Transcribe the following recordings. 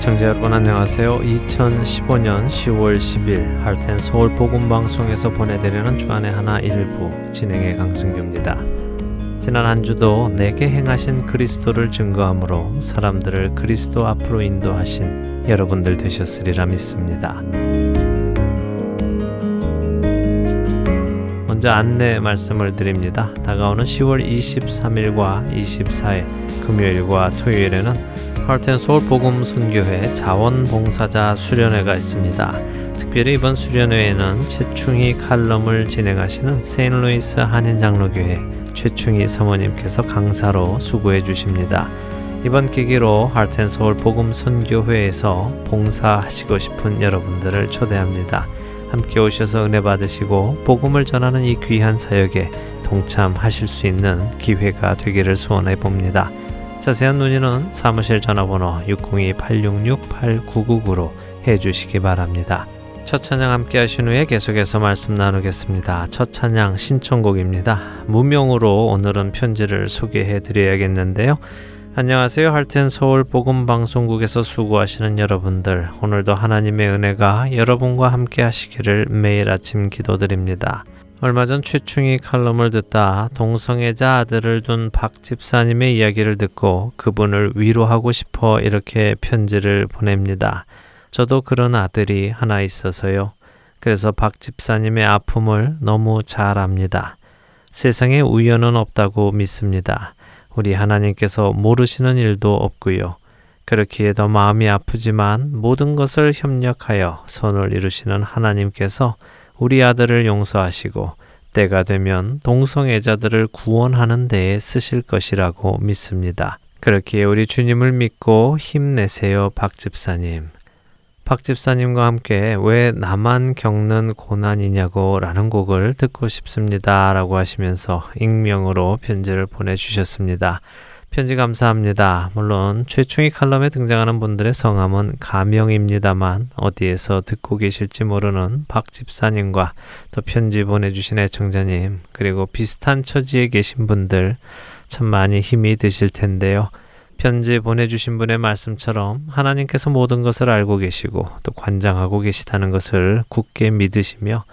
애청자 여러분 안녕하세요. 2015년 10월 10일 할텐 서울 복음 방송에서 보내드리는 주안의 하나 일부 진행의 강승규입니다. 지난 한 주도 내게 행하신 그리스도를 증거함으로 사람들을 그리스도 앞으로 인도하신 여러분들 되셨으리라 믿습니다. 먼저 안내 말씀을 드립니다. 다가오는 10월 23일과 24일 금요일과 토요일에는 하트앤 서울 복음 선교회 자원봉사자 수련회가 있습니다. 특별히 이번 수련회에는 최충희 칼럼을 진행하시는 세인루이스 한인장로교회 최충희 사모님께서 강사로 수고해 주십니다. 이번 계기로 하트앤 서울 복음 선교회에서 봉사하시고 싶은 여러분들을 초대합니다. 함께 오셔서 은혜 받으시고 복음을 전하는 이 귀한 사역에 동참하실 수 있는 기회가 되기를 소원해 봅니다. 자세한 문의는 사무실 전화번호 602-866-8999로 해주시기 바랍니다. 첫 찬양 함께 하신 후에 계속해서 말씀 나누겠습니다. 첫 찬양 신청곡입니다. 무명으로 오늘은 편지를 소개해 드려야겠는데요. 안녕하세요. 할텐 서울 복음 방송국에서 수고하시는 여러분들. 오늘도 하나님의 은혜가 여러분과 함께 하시기를 매일 아침 기도드립니다. 얼마 전 최충희 칼럼을 듣다 동성애자 아들을 둔 박 집사님의 이야기를 듣고 그분을 위로하고 싶어 이렇게 편지를 보냅니다. 저도 그런 아들이 하나 있어서요. 그래서 박 집사님의 아픔을 너무 잘 압니다. 세상에 우연은 없다고 믿습니다. 우리 하나님께서 모르시는 일도 없고요. 그렇기에 더 마음이 아프지만 모든 것을 협력하여 손을 이루시는 하나님께서 우리 아들을 용서하시고 때가 되면 동성애자들을 구원하는 데에 쓰실 것이라고 믿습니다. 그렇기에 우리 주님을 믿고 힘내세요, 박 집사님. 박 집사님과 함께 왜 나만 겪는 고난이냐고 라는 곡을 듣고 싶습니다. 라고 하시면서 익명으로 편지를 보내주셨습니다. 편지 감사합니다. 물론 최충희 칼럼에 등장하는 분들의 성함은 가명입니다만 어디에서 듣고 계실지 모르는 박 집사님과 또 편지 보내주신 애청자님 그리고 비슷한 처지에 계신 분들 참 많이 힘이 드실 텐데요. 편지 보내주신 분의 말씀처럼 하나님께서 모든 것을 알고 계시고 또 관장하고 계시다는 것을 굳게 믿으시며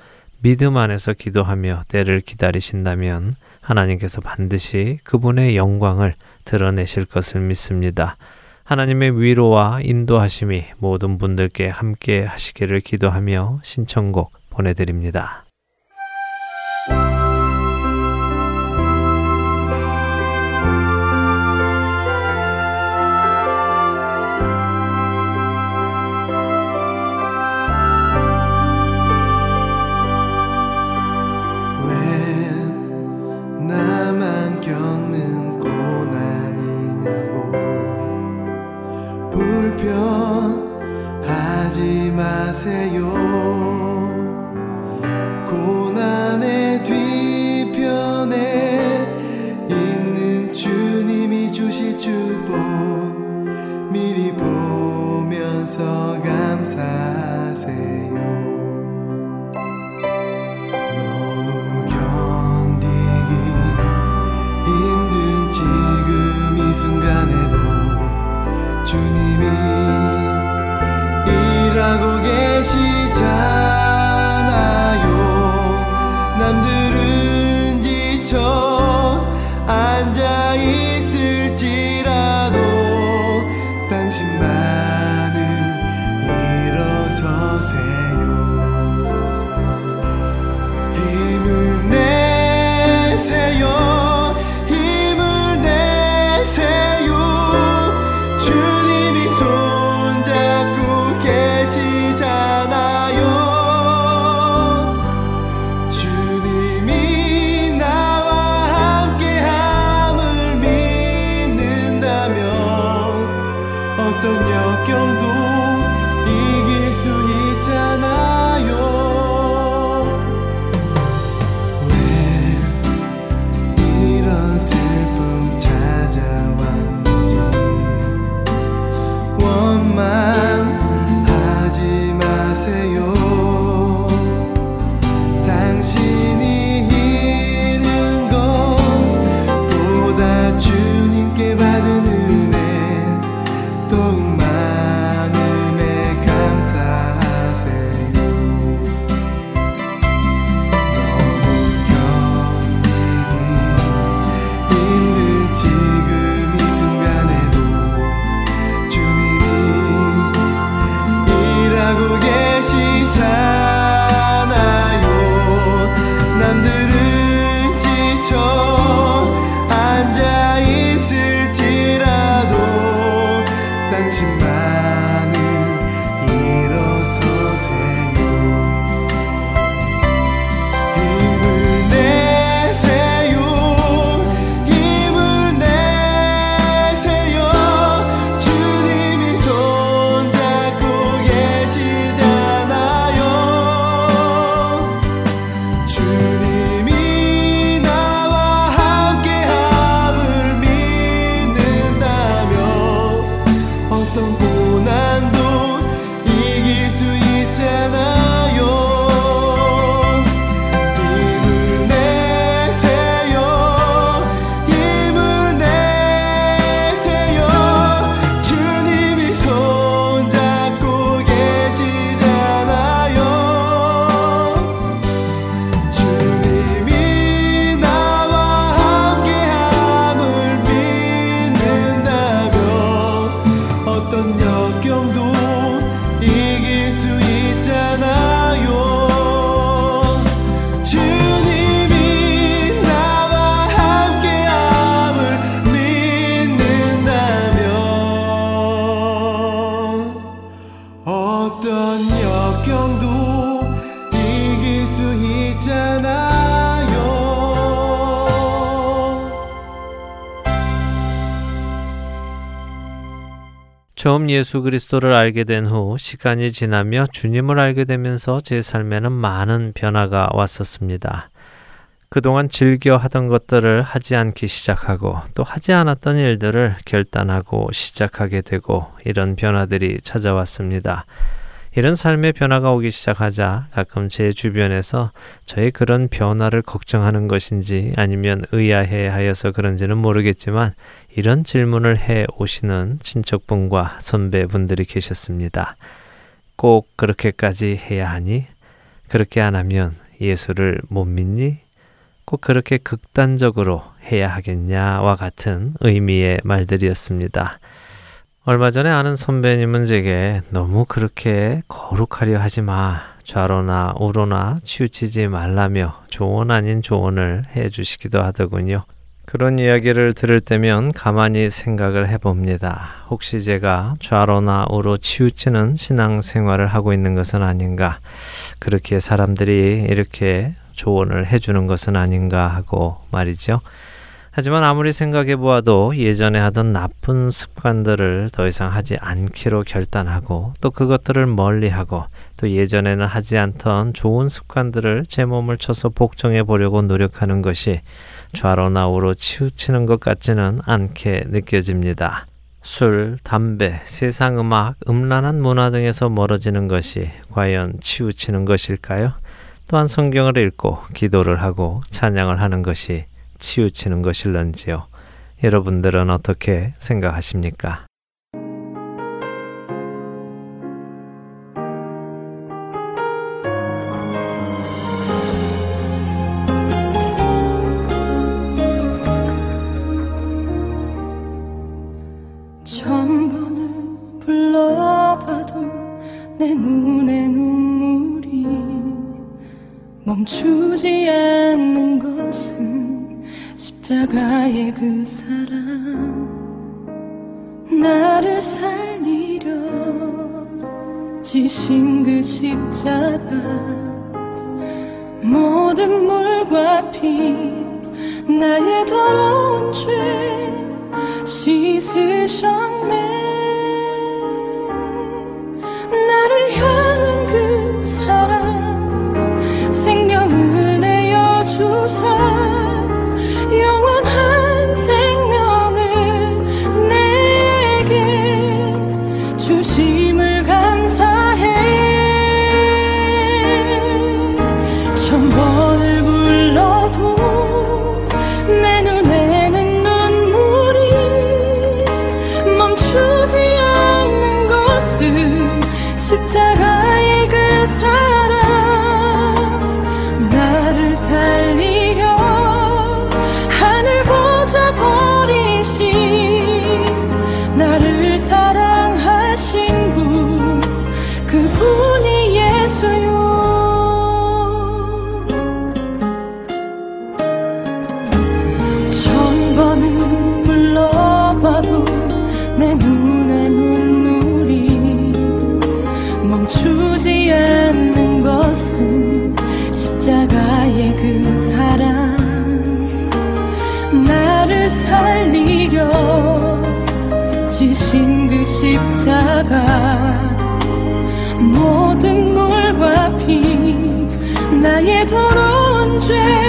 믿음 안에서 기도하며 때를 기다리신다면 하나님께서 반드시 그분의 영광을 드러내실 것을 믿습니다. 하나님의 위로와 인도하심이 모든 분들께 함께 하시기를 기도하며 신청곡 보내드립니다. 역경도 이길 예수 그리스도를 알게 된 후 시간이 지나며 주님을 알게 되면서 제 삶에는 많은 변화가 왔었습니다. 그동안 즐겨 하던 것들을 하지 않기 시작하고 또 하지 않았던 일들을 결단하고 시작하게 되고 이런 변화들이 찾아왔습니다. 이런 삶의 변화가 오기 시작하자 가끔 제 주변에서 저의 그런 변화를 걱정하는 것인지 아니면 의아해 하여서 그런지는 모르겠지만 이런 질문을 해 오시는 친척분과 선배분들이 계셨습니다. 꼭 그렇게까지 해야 하니? 그렇게 안 하면 예수를 못 믿니? 꼭 그렇게 극단적으로 해야 하겠냐와 같은 의미의 말들이었습니다. 얼마 전에 아는 선배님은 제게 너무 그렇게 거룩하려 하지 마. 좌로나 우로나 치우치지 말라며 조언 아닌 조언을 해 주시기도 하더군요. 그런 이야기를 들을 때면 가만히 생각을 해봅니다. 혹시 제가 좌로나 우로 치우치는 신앙 생활을 하고 있는 것은 아닌가? 그렇게 사람들이 이렇게 조언을 해주는 것은 아닌가 하고 말이죠. 하지만 아무리 생각해 보아도 예전에 하던 나쁜 습관들을 더 이상 하지 않기로 결단하고 또 그것들을 멀리하고 또 예전에는 하지 않던 좋은 습관들을 제 몸을 쳐서 복종해 보려고 노력하는 것이 좌로 나 우로 치우치는 것 같지는 않게 느껴집니다. 술, 담배, 세상 음악, 음란한 문화 등에서 멀어지는 것이 과연 치우치는 것일까요? 또한 성경을 읽고 기도를 하고 찬양을 하는 것이 치우치는 것일런지요? 여러분들은 어떻게 생각하십니까? 멈추지 않는 것은 십자가의 그 사랑. 나를 살리려 지신 그 십자가. 모든 물과 피 나의 더러운 죄 씻으셨네 내 십자가. 모든 물과 피 나의 더러운 죄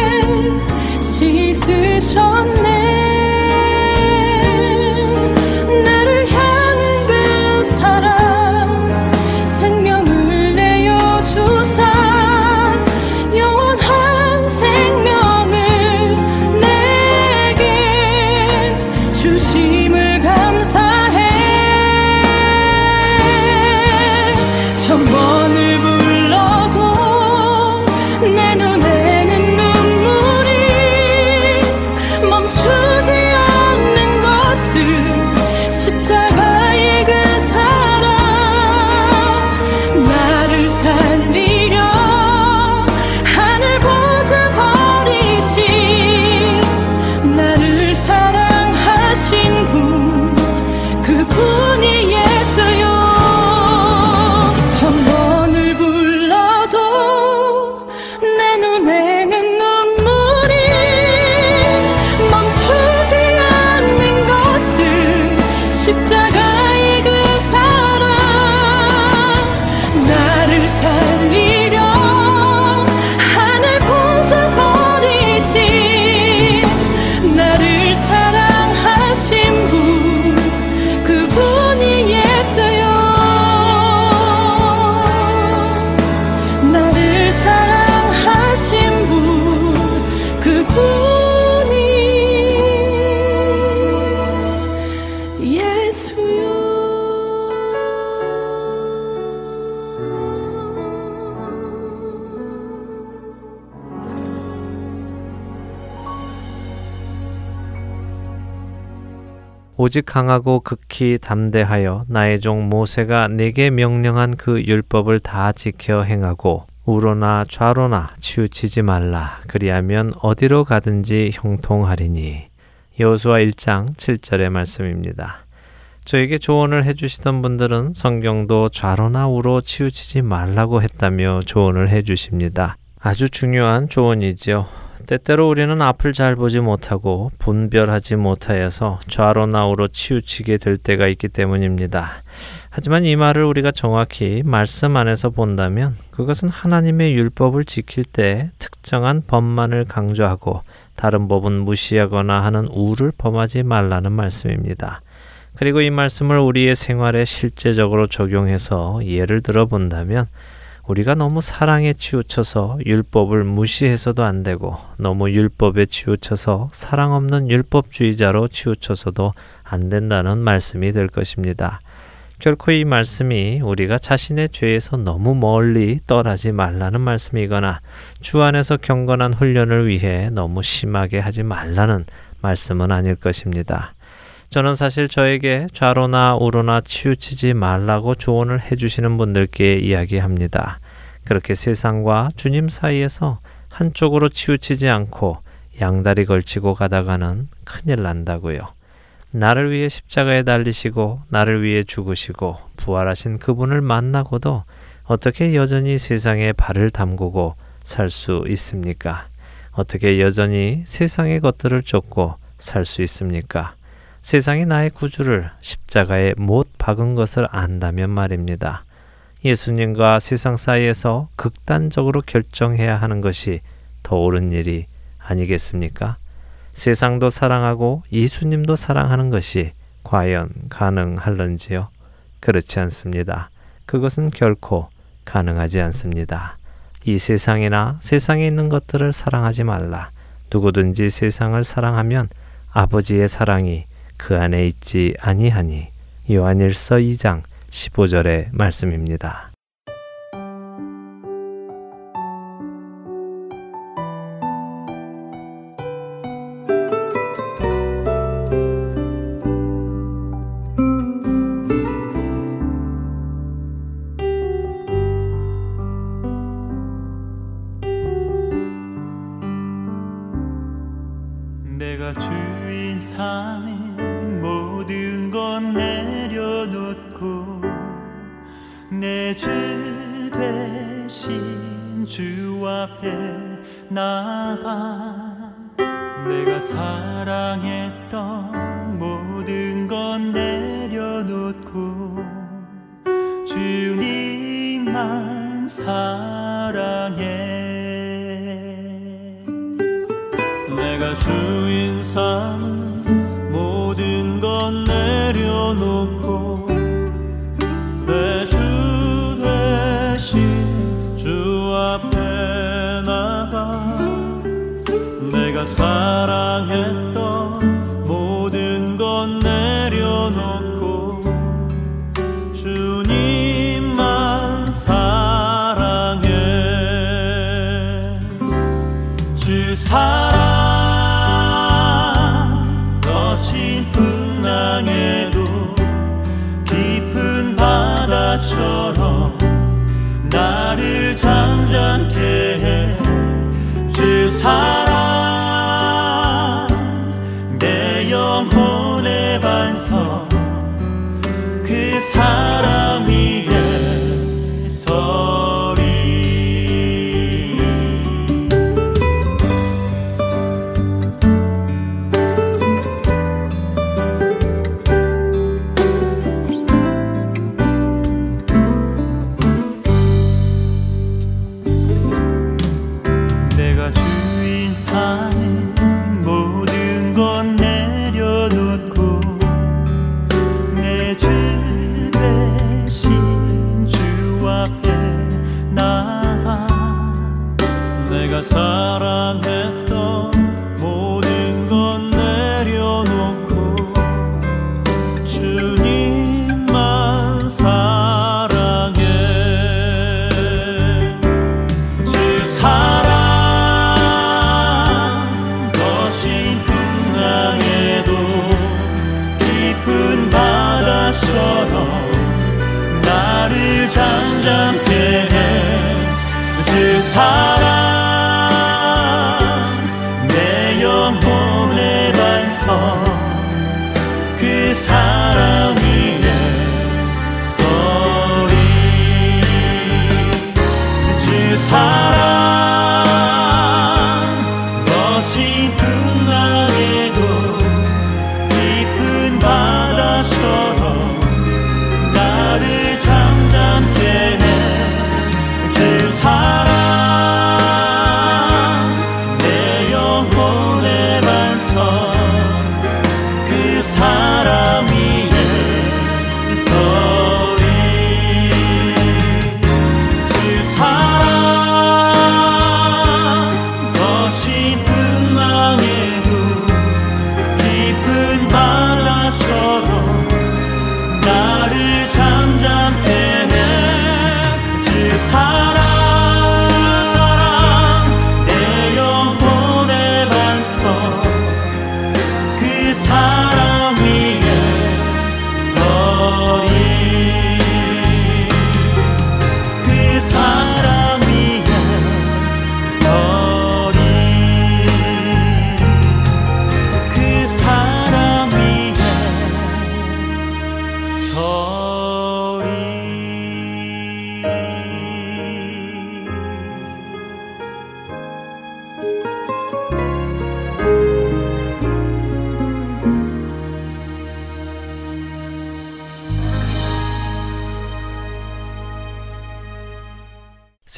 오직 강하고 극히 담대하여 나의 종 모세가 내게 명령한 그 율법을 다 지켜 행하고 우로나 좌로나 치우치지 말라 그리하면 어디로 가든지 형통하리니 여호수아 1장 7절의 말씀입니다. 저에게 조언을 해주시던 분들은 성경도 좌로나 우로 치우치지 말라고 했다며 조언을 해주십니다. 아주 중요한 조언이지요. 때때로 우리는 앞을 잘 보지 못하고 분별하지 못하여서 좌로나 우로 치우치게 될 때가 있기 때문입니다. 하지만 이 말을 우리가 정확히 말씀 안에서 본다면 그것은 하나님의 율법을 지킬 때 특정한 법만을 강조하고 다른 법은 무시하거나 하는 우를 범하지 말라는 말씀입니다. 그리고 이 말씀을 우리의 생활에 실제적으로 적용해서 예를 들어 본다면 우리가 너무 사랑에 치우쳐서 율법을 무시해서도 안 되고 너무 율법에 치우쳐서 사랑 없는 율법주의자로 치우쳐서도 안 된다는 말씀이 될 것입니다. 결코 이 말씀이 우리가 자신의 죄에서 너무 멀리 떠나지 말라는 말씀이거나 주 안에서 경건한 훈련을 위해 너무 심하게 하지 말라는 말씀은 아닐 것입니다. 저는 사실 저에게 좌로나 우로나 치우치지 말라고 조언을 해주시는 분들께 이야기합니다. 그렇게 세상과 주님 사이에서 한쪽으로 치우치지 않고 양다리 걸치고 가다가는 큰일 난다고요. 나를 위해 십자가에 달리시고 나를 위해 죽으시고 부활하신 그분을 만나고도 어떻게 여전히 세상에 발을 담그고 살 수 있습니까? 어떻게 여전히 세상의 것들을 쫓고 살 수 있습니까? 세상이 나의 구주를 십자가에 못 박은 것을 안다면 말입니다. 예수님과 세상 사이에서 극단적으로 결정해야 하는 것이 더 옳은 일이 아니겠습니까? 세상도 사랑하고 예수님도 사랑하는 것이 과연 가능할런지요? 그렇지 않습니다. 그것은 결코 가능하지 않습니다. 이 세상이나 세상에 있는 것들을 사랑하지 말라. 누구든지 세상을 사랑하면 아버지의 사랑이 그 안에 있지 아니하니 요한일서 2장 15절의 말씀입니다.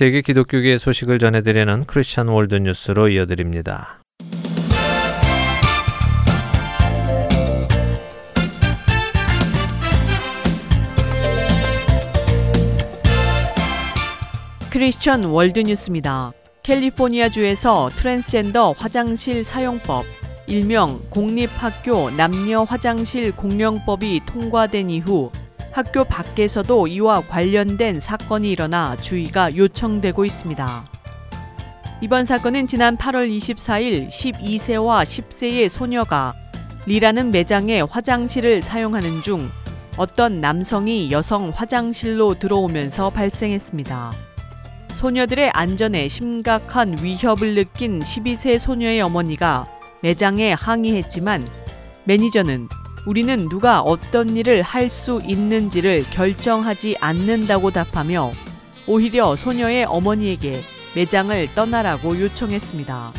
세계 기독교계의 소식을 전해드리는 크리스천 월드 뉴스로 이어드립니다. 크리스천 월드 뉴스입니다. 캘리포니아주에서 트랜스젠더 화장실 사용법, 일명 공립학교 남녀 화장실 공용법이 통과된 이후 학교 밖에서도 이와 관련된 사건이 일어나 주의가 요청되고 있습니다. 이번 사건은 지난 8월 24일 12세와 10세의 소녀가 리라는 매장의 화장실을 사용하는 중 어떤 남성이 여성 화장실로 들어오면서 발생했습니다. 소녀들의 안전에 심각한 위협을 느낀 12세 소녀의 어머니가 매장에 항의했지만 매니저는 우리는 누가 어떤 일을 할 수 있는지를 결정하지 않는다고 답하며 오히려 소녀의 어머니에게 매장을 떠나라고 요청했습니다.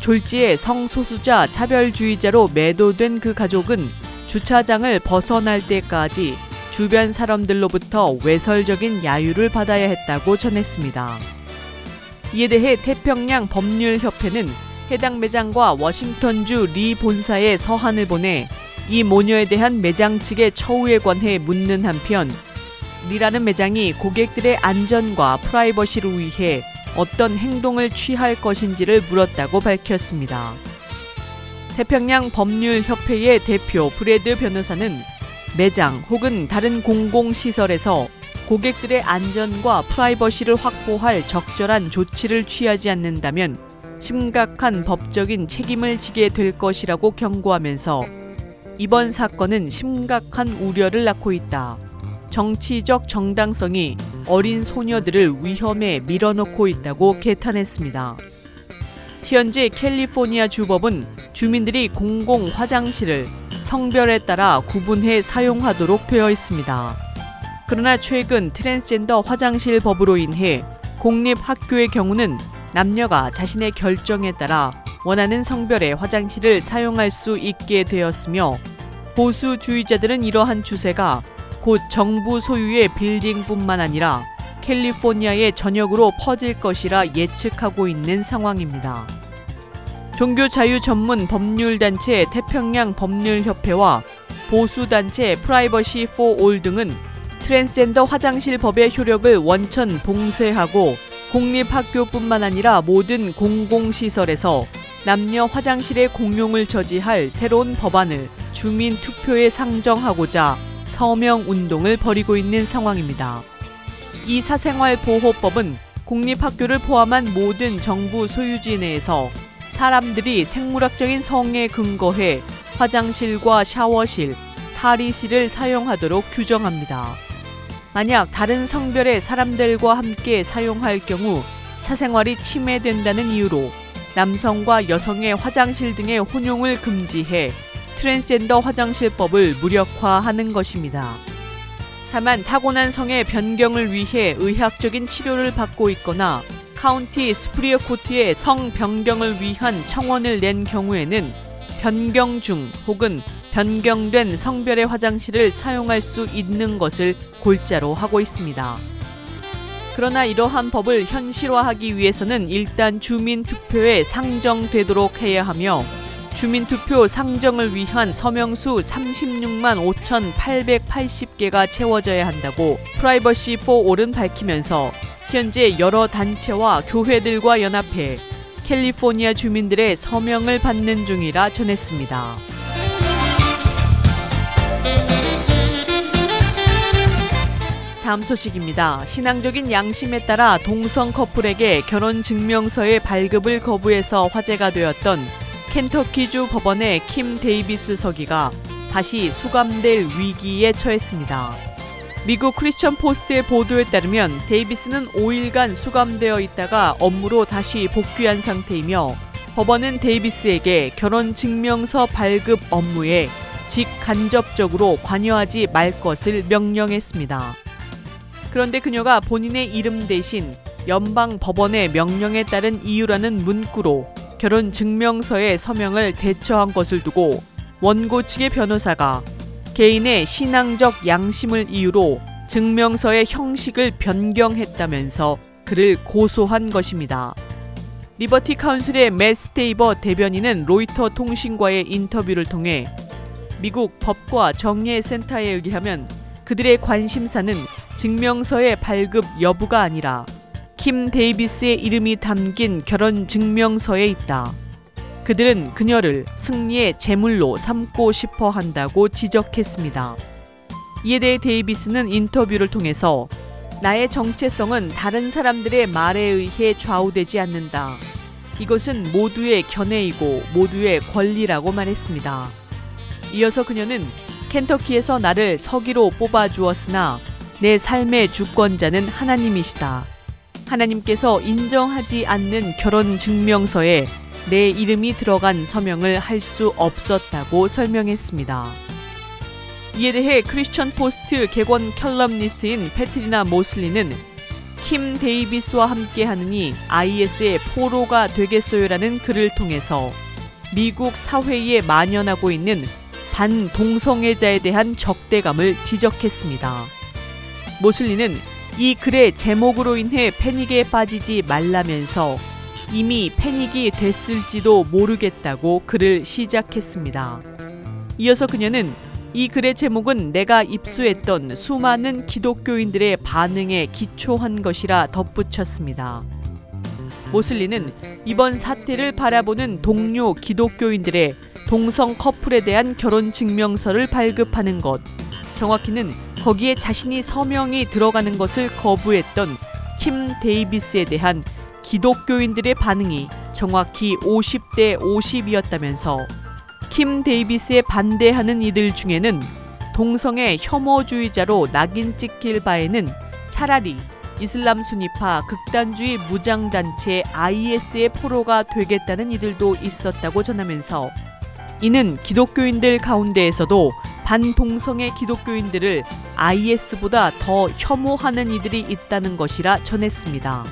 졸지에 성소수자 차별주의자로 매도된 그 가족은 주차장을 벗어날 때까지 주변 사람들로부터 외설적인 야유를 받아야 했다고 전했습니다. 이에 대해 태평양 법률협회는 해당 매장과 워싱턴주 리 본사에 서한을 보내 이 모녀에 대한 매장 측의 처우에 관해 묻는 한편 리라는 매장이 고객들의 안전과 프라이버시를 위해 어떤 행동을 취할 것인지를 물었다고 밝혔습니다. 태평양 법률협회의 대표 브레드 변호사는 매장 혹은 다른 공공시설에서 고객들의 안전과 프라이버시를 확보할 적절한 조치를 취하지 않는다면 심각한 법적인 책임을 지게 될 것이라고 경고하면서 이번 사건은 심각한 우려를 낳고 있다. 정치적 정당성이 어린 소녀들을 위험에 밀어넣고 있다고 개탄했습니다. 현재 캘리포니아 주법은 주민들이 공공 화장실을 성별에 따라 구분해 사용하도록 되어 있습니다. 그러나 최근 트랜스젠더 화장실 법으로 인해 공립 학교의 경우는 남녀가 자신의 결정에 따라 원하는 성별의 화장실을 사용할 수 있게 되었으며 보수주의자들은 이러한 추세가 곧 정부 소유의 빌딩뿐만 아니라 캘리포니아의 전역으로 퍼질 것이라 예측하고 있는 상황입니다. 종교 자유 전문 법률단체 태평양 법률협회와 보수단체 프라이버시 포 올 등은 트랜스젠더 화장실 법의 효력을 원천 봉쇄하고 공립학교뿐만 아니라 모든 공공시설에서 남녀 화장실의 공용을 저지할 새로운 법안을 주민 투표에 상정하고자 서명 운동을 벌이고 있는 상황입니다. 이 사생활 보호법은 공립학교를 포함한 모든 정부 소유지 내에서 사람들이 생물학적인 성에 근거해 화장실과 샤워실, 탈의실을 사용하도록 규정합니다. 만약 다른 성별의 사람들과 함께 사용할 경우 사생활이 침해된다는 이유로 남성과 여성의 화장실 등의 혼용을 금지해 트랜스젠더 화장실법을 무력화하는 것입니다. 다만 타고난 성의 변경을 위해 의학적인 치료를 받고 있거나 카운티 Superior Court에 성 변경을 위한 청원을 낸 경우에는 변경 중 혹은 변경된 성별의 화장실을 사용할 수 있는 것을 골자로 하고 있습니다. 그러나 이러한 법을 현실화하기 위해서는 일단 주민 투표에 상정되도록 해야 하며 주민투표 상정을 위한 서명수 36만 5,880개가 채워져야 한다고 프라이버시 포 올은 밝히면서 현재 여러 단체와 교회들과 연합해 캘리포니아 주민들의 서명을 받는 중이라 전했습니다. 다음 소식입니다. 신앙적인 양심에 따라 동성 커플에게 결혼 증명서의 발급을 거부해서 화제가 되었던 켄터키주 법원의 킴 데이비스 서기가 다시 수감될 위기에 처했습니다. 미국 크리스천 포스트의 보도에 따르면 데이비스는 5일간 수감되어 있다가 업무로 다시 복귀한 상태이며 법원은 데이비스에게 결혼 증명서 발급 업무에 직간접적으로 관여하지 말 것을 명령했습니다. 그런데 그녀가 본인의 이름 대신 연방 법원의 명령에 따른 이유라는 문구로 결혼 증명서에 서명을 대처한 것을 두고 원고 측의 변호사가 개인의 신앙적 양심을 이유로 증명서의 형식을 변경했다면서 그를 고소한 것입니다. 리버티 카운슬의 맷 스테이버 대변인은 로이터 통신과의 인터뷰를 통해 미국 법과 정의 센터에 의하면 그들의 관심사는 증명서의 발급 여부가 아니라 킴 데이비스의 이름이 담긴 결혼 증명서에 있다. 그들은 그녀를 승리의 제물로 삼고 싶어 한다고 지적했습니다. 이에 대해 데이비스는 인터뷰를 통해서 나의 정체성은 다른 사람들의 말에 의해 좌우되지 않는다. 이것은 모두의 견해이고 모두의 권리라고 말했습니다. 이어서 그녀는 켄터키에서 나를 서기로 뽑아 주었으나 내 삶의 주권자는 하나님이시다. 하나님께서 인정하지 않는 결혼 증명서에 내 이름이 들어간 서명을 할 수 없었다고 설명했습니다. 이에 대해 크리스천 포스트 객원 컬럼니스트인 패트리나 모슬리는 킴 데이비스와 함께 하느니 IS의 포로가 되겠어요라는 글을 통해서 미국 사회에 만연하고 있는 반동성애자에 대한 적대감을 지적했습니다. 모슬리는 이 글의 제목으로 인해 패닉에 빠지지 말라면서 이미 패닉이 됐을지도 모르겠다고 글을 시작했습니다. 이어서 그녀는 이 글의 제목은 내가 입수했던 수많은 기독교인들의 반응에 기초한 것이라 덧붙였습니다. 모슬리는 이번 사태를 바라보는 동료 기독교인들의 동성 커플에 대한 결혼 증명서를 발급하는 것, 정확히는 거기에 자신이 서명이 들어가는 것을 거부했던 킴 데이비스에 대한 기독교인들의 반응이 정확히 50대 50이었다면서 킴 데이비스에 반대하는 이들 중에는 동성애 혐오주의자로 낙인 찍힐 바에는 차라리 이슬람 순위파 극단주의 무장단체 IS의 포로가 되겠다는 이들도 있었다고 전하면서 이는 기독교인들 가운데에서도 반동성애 기독교인들을 IS보다 더 혐오하는 이들이 있다는 것이라 전했습니다.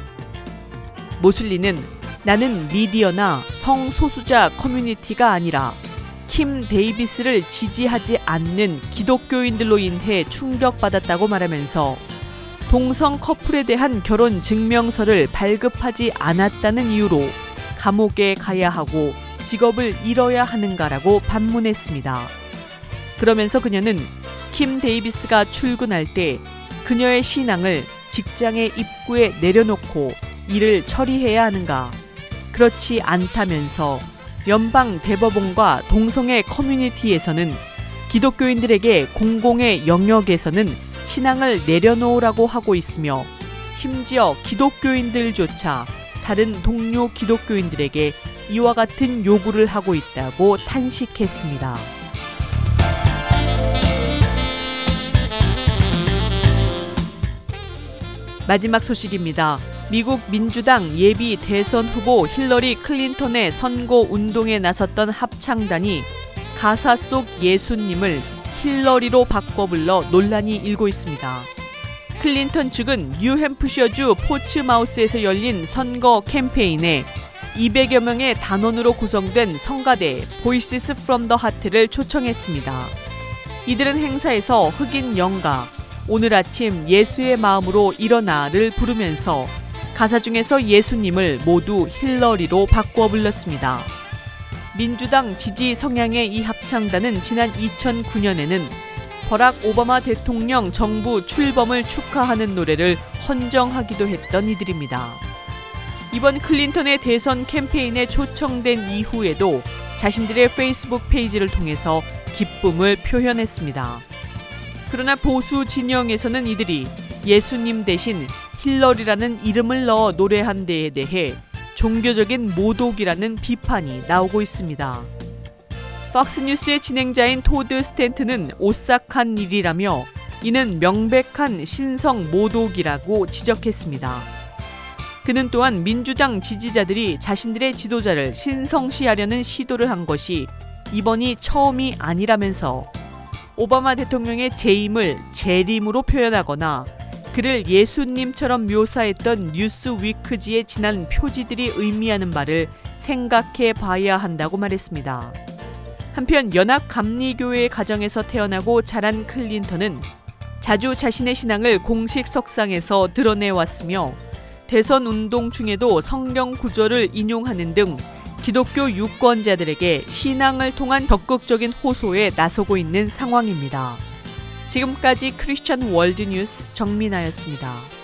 모슬리는 나는 미디어나 성소수자 커뮤니티가 아니라 킴 데이비스를 지지하지 않는 기독교인들로 인해 충격받았다고 말하면서 동성 커플에 대한 결혼 증명서를 발급하지 않았다는 이유로 감옥에 가야 하고 직업을 잃어야 하는가라고 반문했습니다. 그러면서 그녀는 킴 데이비스가 출근할 때 그녀의 신앙을 직장의 입구에 내려놓고 일을 처리해야 하는가? 그렇지 않다면서 연방 대법원과 동성애 커뮤니티에서는 기독교인들에게 공공의 영역에서는 신앙을 내려놓으라고 하고 있으며 심지어 기독교인들조차 다른 동료 기독교인들에게 이와 같은 요구를 하고 있다고 탄식했습니다. 마지막 소식입니다. 미국 민주당 예비 대선 후보 힐러리 클린턴의 선거 운동에 나섰던 합창단이 가사 속 예수님을 힐러리로 바꿔 불러 논란이 일고 있습니다. 클린턴 측은 뉴햄프셔주 포츠마우스에서 열린 선거 캠페인에 200여 명의 단원으로 구성된 성가대 Voices from the Heart를 초청했습니다. 이들은 행사에서 흑인 영가 오늘 아침 예수의 마음으로 일어나를 부르면서 가사 중에서 예수님을 모두 힐러리로 바꾸어 불렀습니다. 민주당 지지 성향의 이 합창단은 지난 2009년에는 버락 오바마 대통령 정부 출범을 축하하는 노래를 헌정하기도 했던 이들입니다. 이번 클린턴의 대선 캠페인에 초청된 이후에도 자신들의 페이스북 페이지를 통해서 기쁨을 표현했습니다. 그러나 보수 진영에서는 이들이 예수님 대신 힐러리라는 이름을 넣어 노래한 데에 대해 종교적인 모독이라는 비판이 나오고 있습니다. 팍스뉴스의 진행자인 토드 스탄스는 오싹한 일이라며 이는 명백한 신성 모독이라고 지적했습니다. 그는 또한 민주당 지지자들이 자신들의 지도자를 신성시하려는 시도를 한 것이 이번이 처음이 아니라면서 오바마 대통령의 재임을 재림으로 표현하거나 그를 예수님처럼 묘사했던 뉴스 위크지의 지난 표지들이 의미하는 바를 생각해 봐야 한다고 말했습니다. 한편 연합 감리교회 가정에서 태어나고 자란 클린턴은 자주 자신의 신앙을 공식 석상에서 드러내 왔으며 대선 운동 중에도 성경 구절을 인용하는 등 기독교 유권자들에게 신앙을 통한 적극적인 호소에 나서고 있는 상황입니다. 지금까지 크리스천 월드 뉴스 정민아였습니다.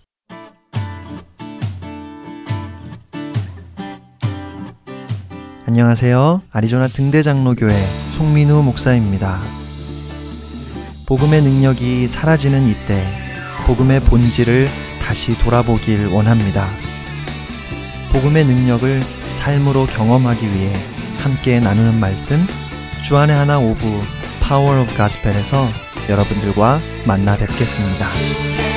안녕하세요. 아리조나 등대장로교회 송민우 목사입니다. 복음의 능력이 사라지는 이때 복음의 본질을 다시 돌아보길 원합니다. 복음의 능력을 삶으로 경험하기 위해 함께 나누는 말씀 주안의 하나 of Power of Gospel에서 여러분들과 만나 뵙겠습니다.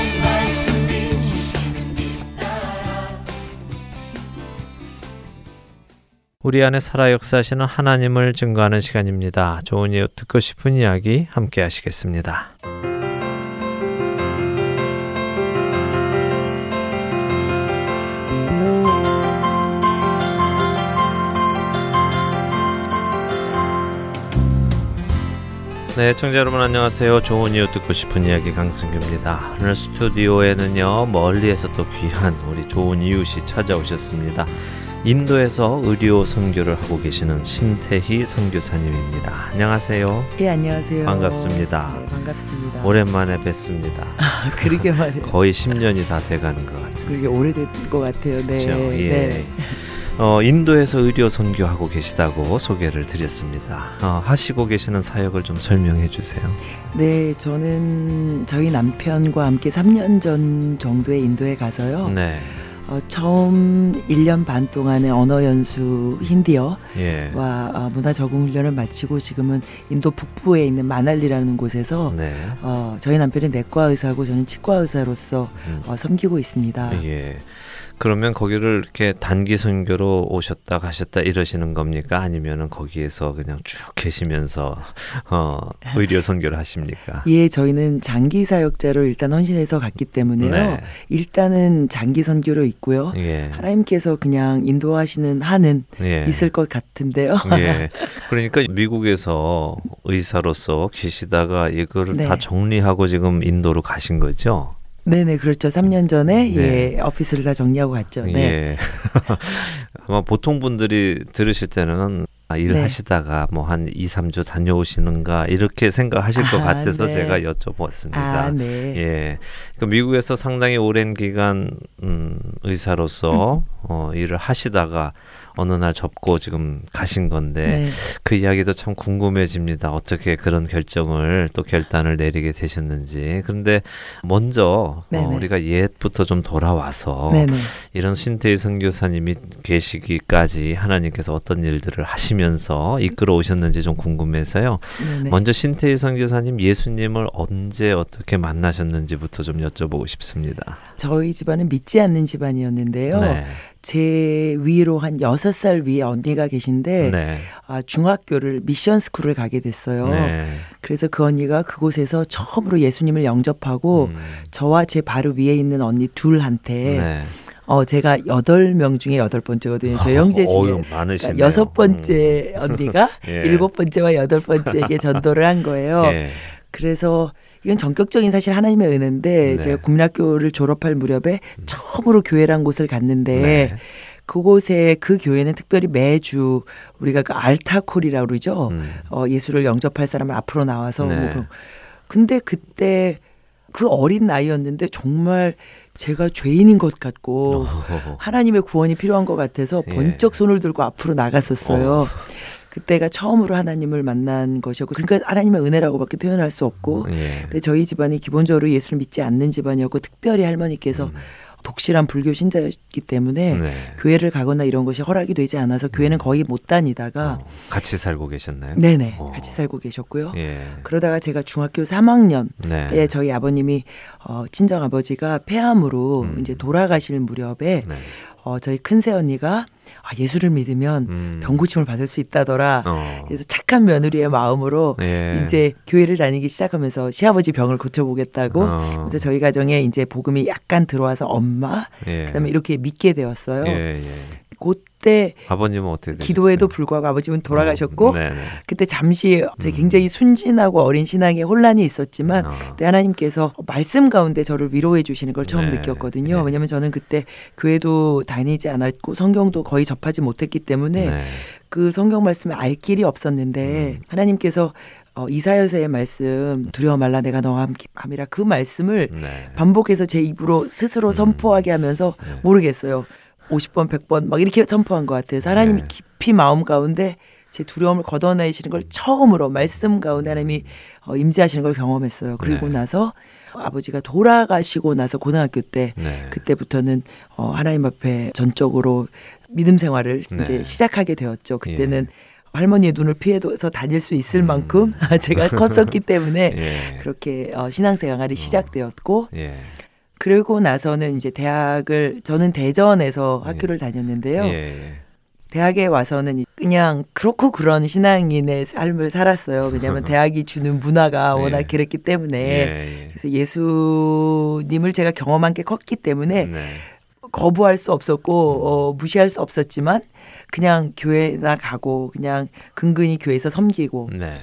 우리 안에 살아 역사하시는 하나님을 증거하는 시간입니다. 좋은 이유 듣고 싶은 이야기 함께 하시겠습니다. 네, 청자 여러분 안녕하세요. 좋은 이유 듣고 싶은 이야기 강승규입니다. 오늘 스튜디오에는요 멀리에서 또 귀한 우리 좋은 이웃이 찾아오셨습니다. 인도에서 의료 선교를 하고 계시는 신태희 선교사님입니다. 안녕하세요. 예, 안녕하세요. 반갑습니다. 네, 반갑습니다. 오랜만에 뵙습니다. 그러게 말이에요. 거의 10년이 다 돼가는 것 같아요. 그게 오래된 것 같아요. 네. 그렇죠? 예. 네. 어, 인도에서 의료 선교하고 계시다고 소개를 드렸습니다. 어, 하시고 계시는 사역을 좀 설명해 주세요. 네, 저는 저희 남편과 함께 3년 전 정도에 인도에 가서요. 네, 어, 처음 1년 반 동안의 언어 연수 힌디어와 예, 어, 문화 적응 훈련을 마치고 지금은 인도 북부에 있는 마날리라는 곳에서 네, 어, 저희 남편은 내과 의사고 저는 치과 의사로서 음. 어, 섬기고 있습니다. 예. 그러면 거기를 이렇게 단기 선교로 오셨다 가셨다 이러시는 겁니까? 아니면은 거기에서 그냥 쭉 계시면서 어, 의료 선교를 하십니까? 예, 저희는 장기 사역자로 일단 헌신해서 갔기 때문에요. 네. 일단은 장기 선교로 있고요. 예. 하나님께서 그냥 인도하시는 한은 예. 있을 것 같은데요. 예. 그러니까 미국에서 의사로서 계시다가 이거를 네. 다 정리하고 지금 인도로 가신 거죠? 네네 그렇죠. 3년 전에 네. 예 오피스를 다 정리하고 갔죠. 네. 예. 아마 보통 분들이 들으실 때는 아, 일을 네. 하시다가 뭐 한 2, 3주 다녀오시는가 이렇게 생각하실 것 아, 같아서 네. 제가 여쭤봤습니다. 아 네. 예. 그 미국에서 상당히 오랜 기간 음, 의사로서 음. 어, 일을 하시다가 어느 날 접고 지금 가신 건데 네. 그 이야기도 참 궁금해집니다. 어떻게 그런 결정을 또 결단을 내리게 되셨는지. 그런데 먼저 어. 우리가 옛부터 좀 돌아와서 네네. 이런 신태희 선교사님이 계시기까지 하나님께서 어떤 일들을 하시면서 이끌어 오셨는지 좀 궁금해서요. 네네. 먼저 신태희 선교사님 예수님을 언제 어떻게 만나셨는지부터 좀 여쭤보고 싶습니다. 저희 집안은 믿지 않는 집안이었는데요. 네. 제 위로 한 여섯 살 위에 언니가 계신데 네. 아, 중학교를 미션 스쿨을 가게 됐어요. 네. 그래서 그 언니가 그곳에서 처음으로 예수님을 영접하고 음, 저와 제 바로 위에 있는 언니 둘한테 네. 어 제가 여덟 명 중에 여덟 번째거든요. 저희 형제 중에 많으시네요. 그러니까 여섯 번째 언니가 예. 일곱 번째와 여덟 번째에게 전도를 한 거예요. 예. 그래서 이건 전격적인 사실 하나님의 은혜인데 네. 제가 국민학교를 졸업할 무렵에 처음으로 교회란 곳을 갔는데 네. 그곳에 그 교회는 특별히 매주 우리가 그 알타콜이라고 그러죠. 음. 어, 예수를 영접할 사람을 앞으로 나와서 네. 뭐 그- 근데 그때 그 어린 나이였는데 정말 제가 죄인인 것 같고 어허허. 하나님의 구원이 필요한 것 같아서 예. 번쩍 손을 들고 앞으로 나갔었어요. 어. 그때가 처음으로 하나님을 만난 것이었고 그러니까 하나님의 은혜라고밖에 표현할 수 없고 예. 근데 저희 집안이 기본적으로 예수를 믿지 않는 집안이었고 특별히 할머니께서 독실한 불교 신자였기 때문에 음. 네. 교회를 가거나 이런 것이 허락이 되지 않아서 교회는 거의 못 다니다가 어, 같이 살고 계셨나요? 네네 어. 같이 살고 계셨고요. 예. 그러다가 제가 중학교 3학년 네. 때 저희 아버님이 어, 친정 아버지가 폐암으로 음. 이제 돌아가실 무렵에 네. 어, 저희 큰 새 언니가 아, 예수를 믿으면 음. 병 고침을 받을 수 있다더라. 어. 그래서 착한 며느리의 마음으로 예. 이제 교회를 다니기 시작하면서 시아버지 병을 고쳐보겠다고 어. 그래서 저희 가정에 이제 복음이 약간 들어와서 엄마 예. 그다음에 이렇게 믿게 되었어요. 예, 예. 그때 아버님은 어떻게 되셨어요? 기도에도 불구하고 아버지는 돌아가셨고 네, 네. 그때 잠시 제 음. 굉장히 순진하고 어린 신앙에 혼란이 있었지만 어. 그때 하나님께서 말씀 가운데 저를 위로해 주시는 걸 처음 네. 느꼈거든요. 네. 왜냐하면 저는 그때 교회도 다니지 않았고 성경도 거의 접하지 못했기 때문에 네. 그 성경 말씀을 알 길이 없었는데 음. 하나님께서 어, 이사여서의 말씀 두려워 말라 내가 너와 함께 함이라 그 말씀을 네. 반복해서 제 입으로 스스로 선포하게 하면서 네. 모르겠어요. 50번, 100번 막 이렇게 선포한 것 같아서 하나님이 네. 깊이 마음 가운데 제 두려움을 걷어내시는 걸 처음으로 말씀 가운데 하나님이 어, 임재하시는 걸 경험했어요. 그리고 네. 나서 아버지가 돌아가시고 나서 고등학교 때 네. 그때부터는 어, 하나님 앞에 전적으로 믿음 생활을 네. 이제 시작하게 되었죠. 그때는 할머니의 눈을 피해서 다닐 수 있을 만큼 제가 컸었기 때문에 음. 예. 그렇게 어, 신앙생활이 시작되었고 예. 그러고 나서는 이제 대학을 저는 대전에서 학교를 다녔는데요. 예. 예. 대학에 와서는 이- 그냥 그렇고 그런 신앙인의 삶을 살았어요. 왜냐하면 대학이 주는 문화가 예. 워낙 그랬기 때문에 예. 그래서 예수님을 제가 경험한 게 컸기 때문에 네. 거부할 수 없었고 어, 무시할 수 없었지만 그냥 교회나 가고 그냥 근근히 교회에서 섬기고 네.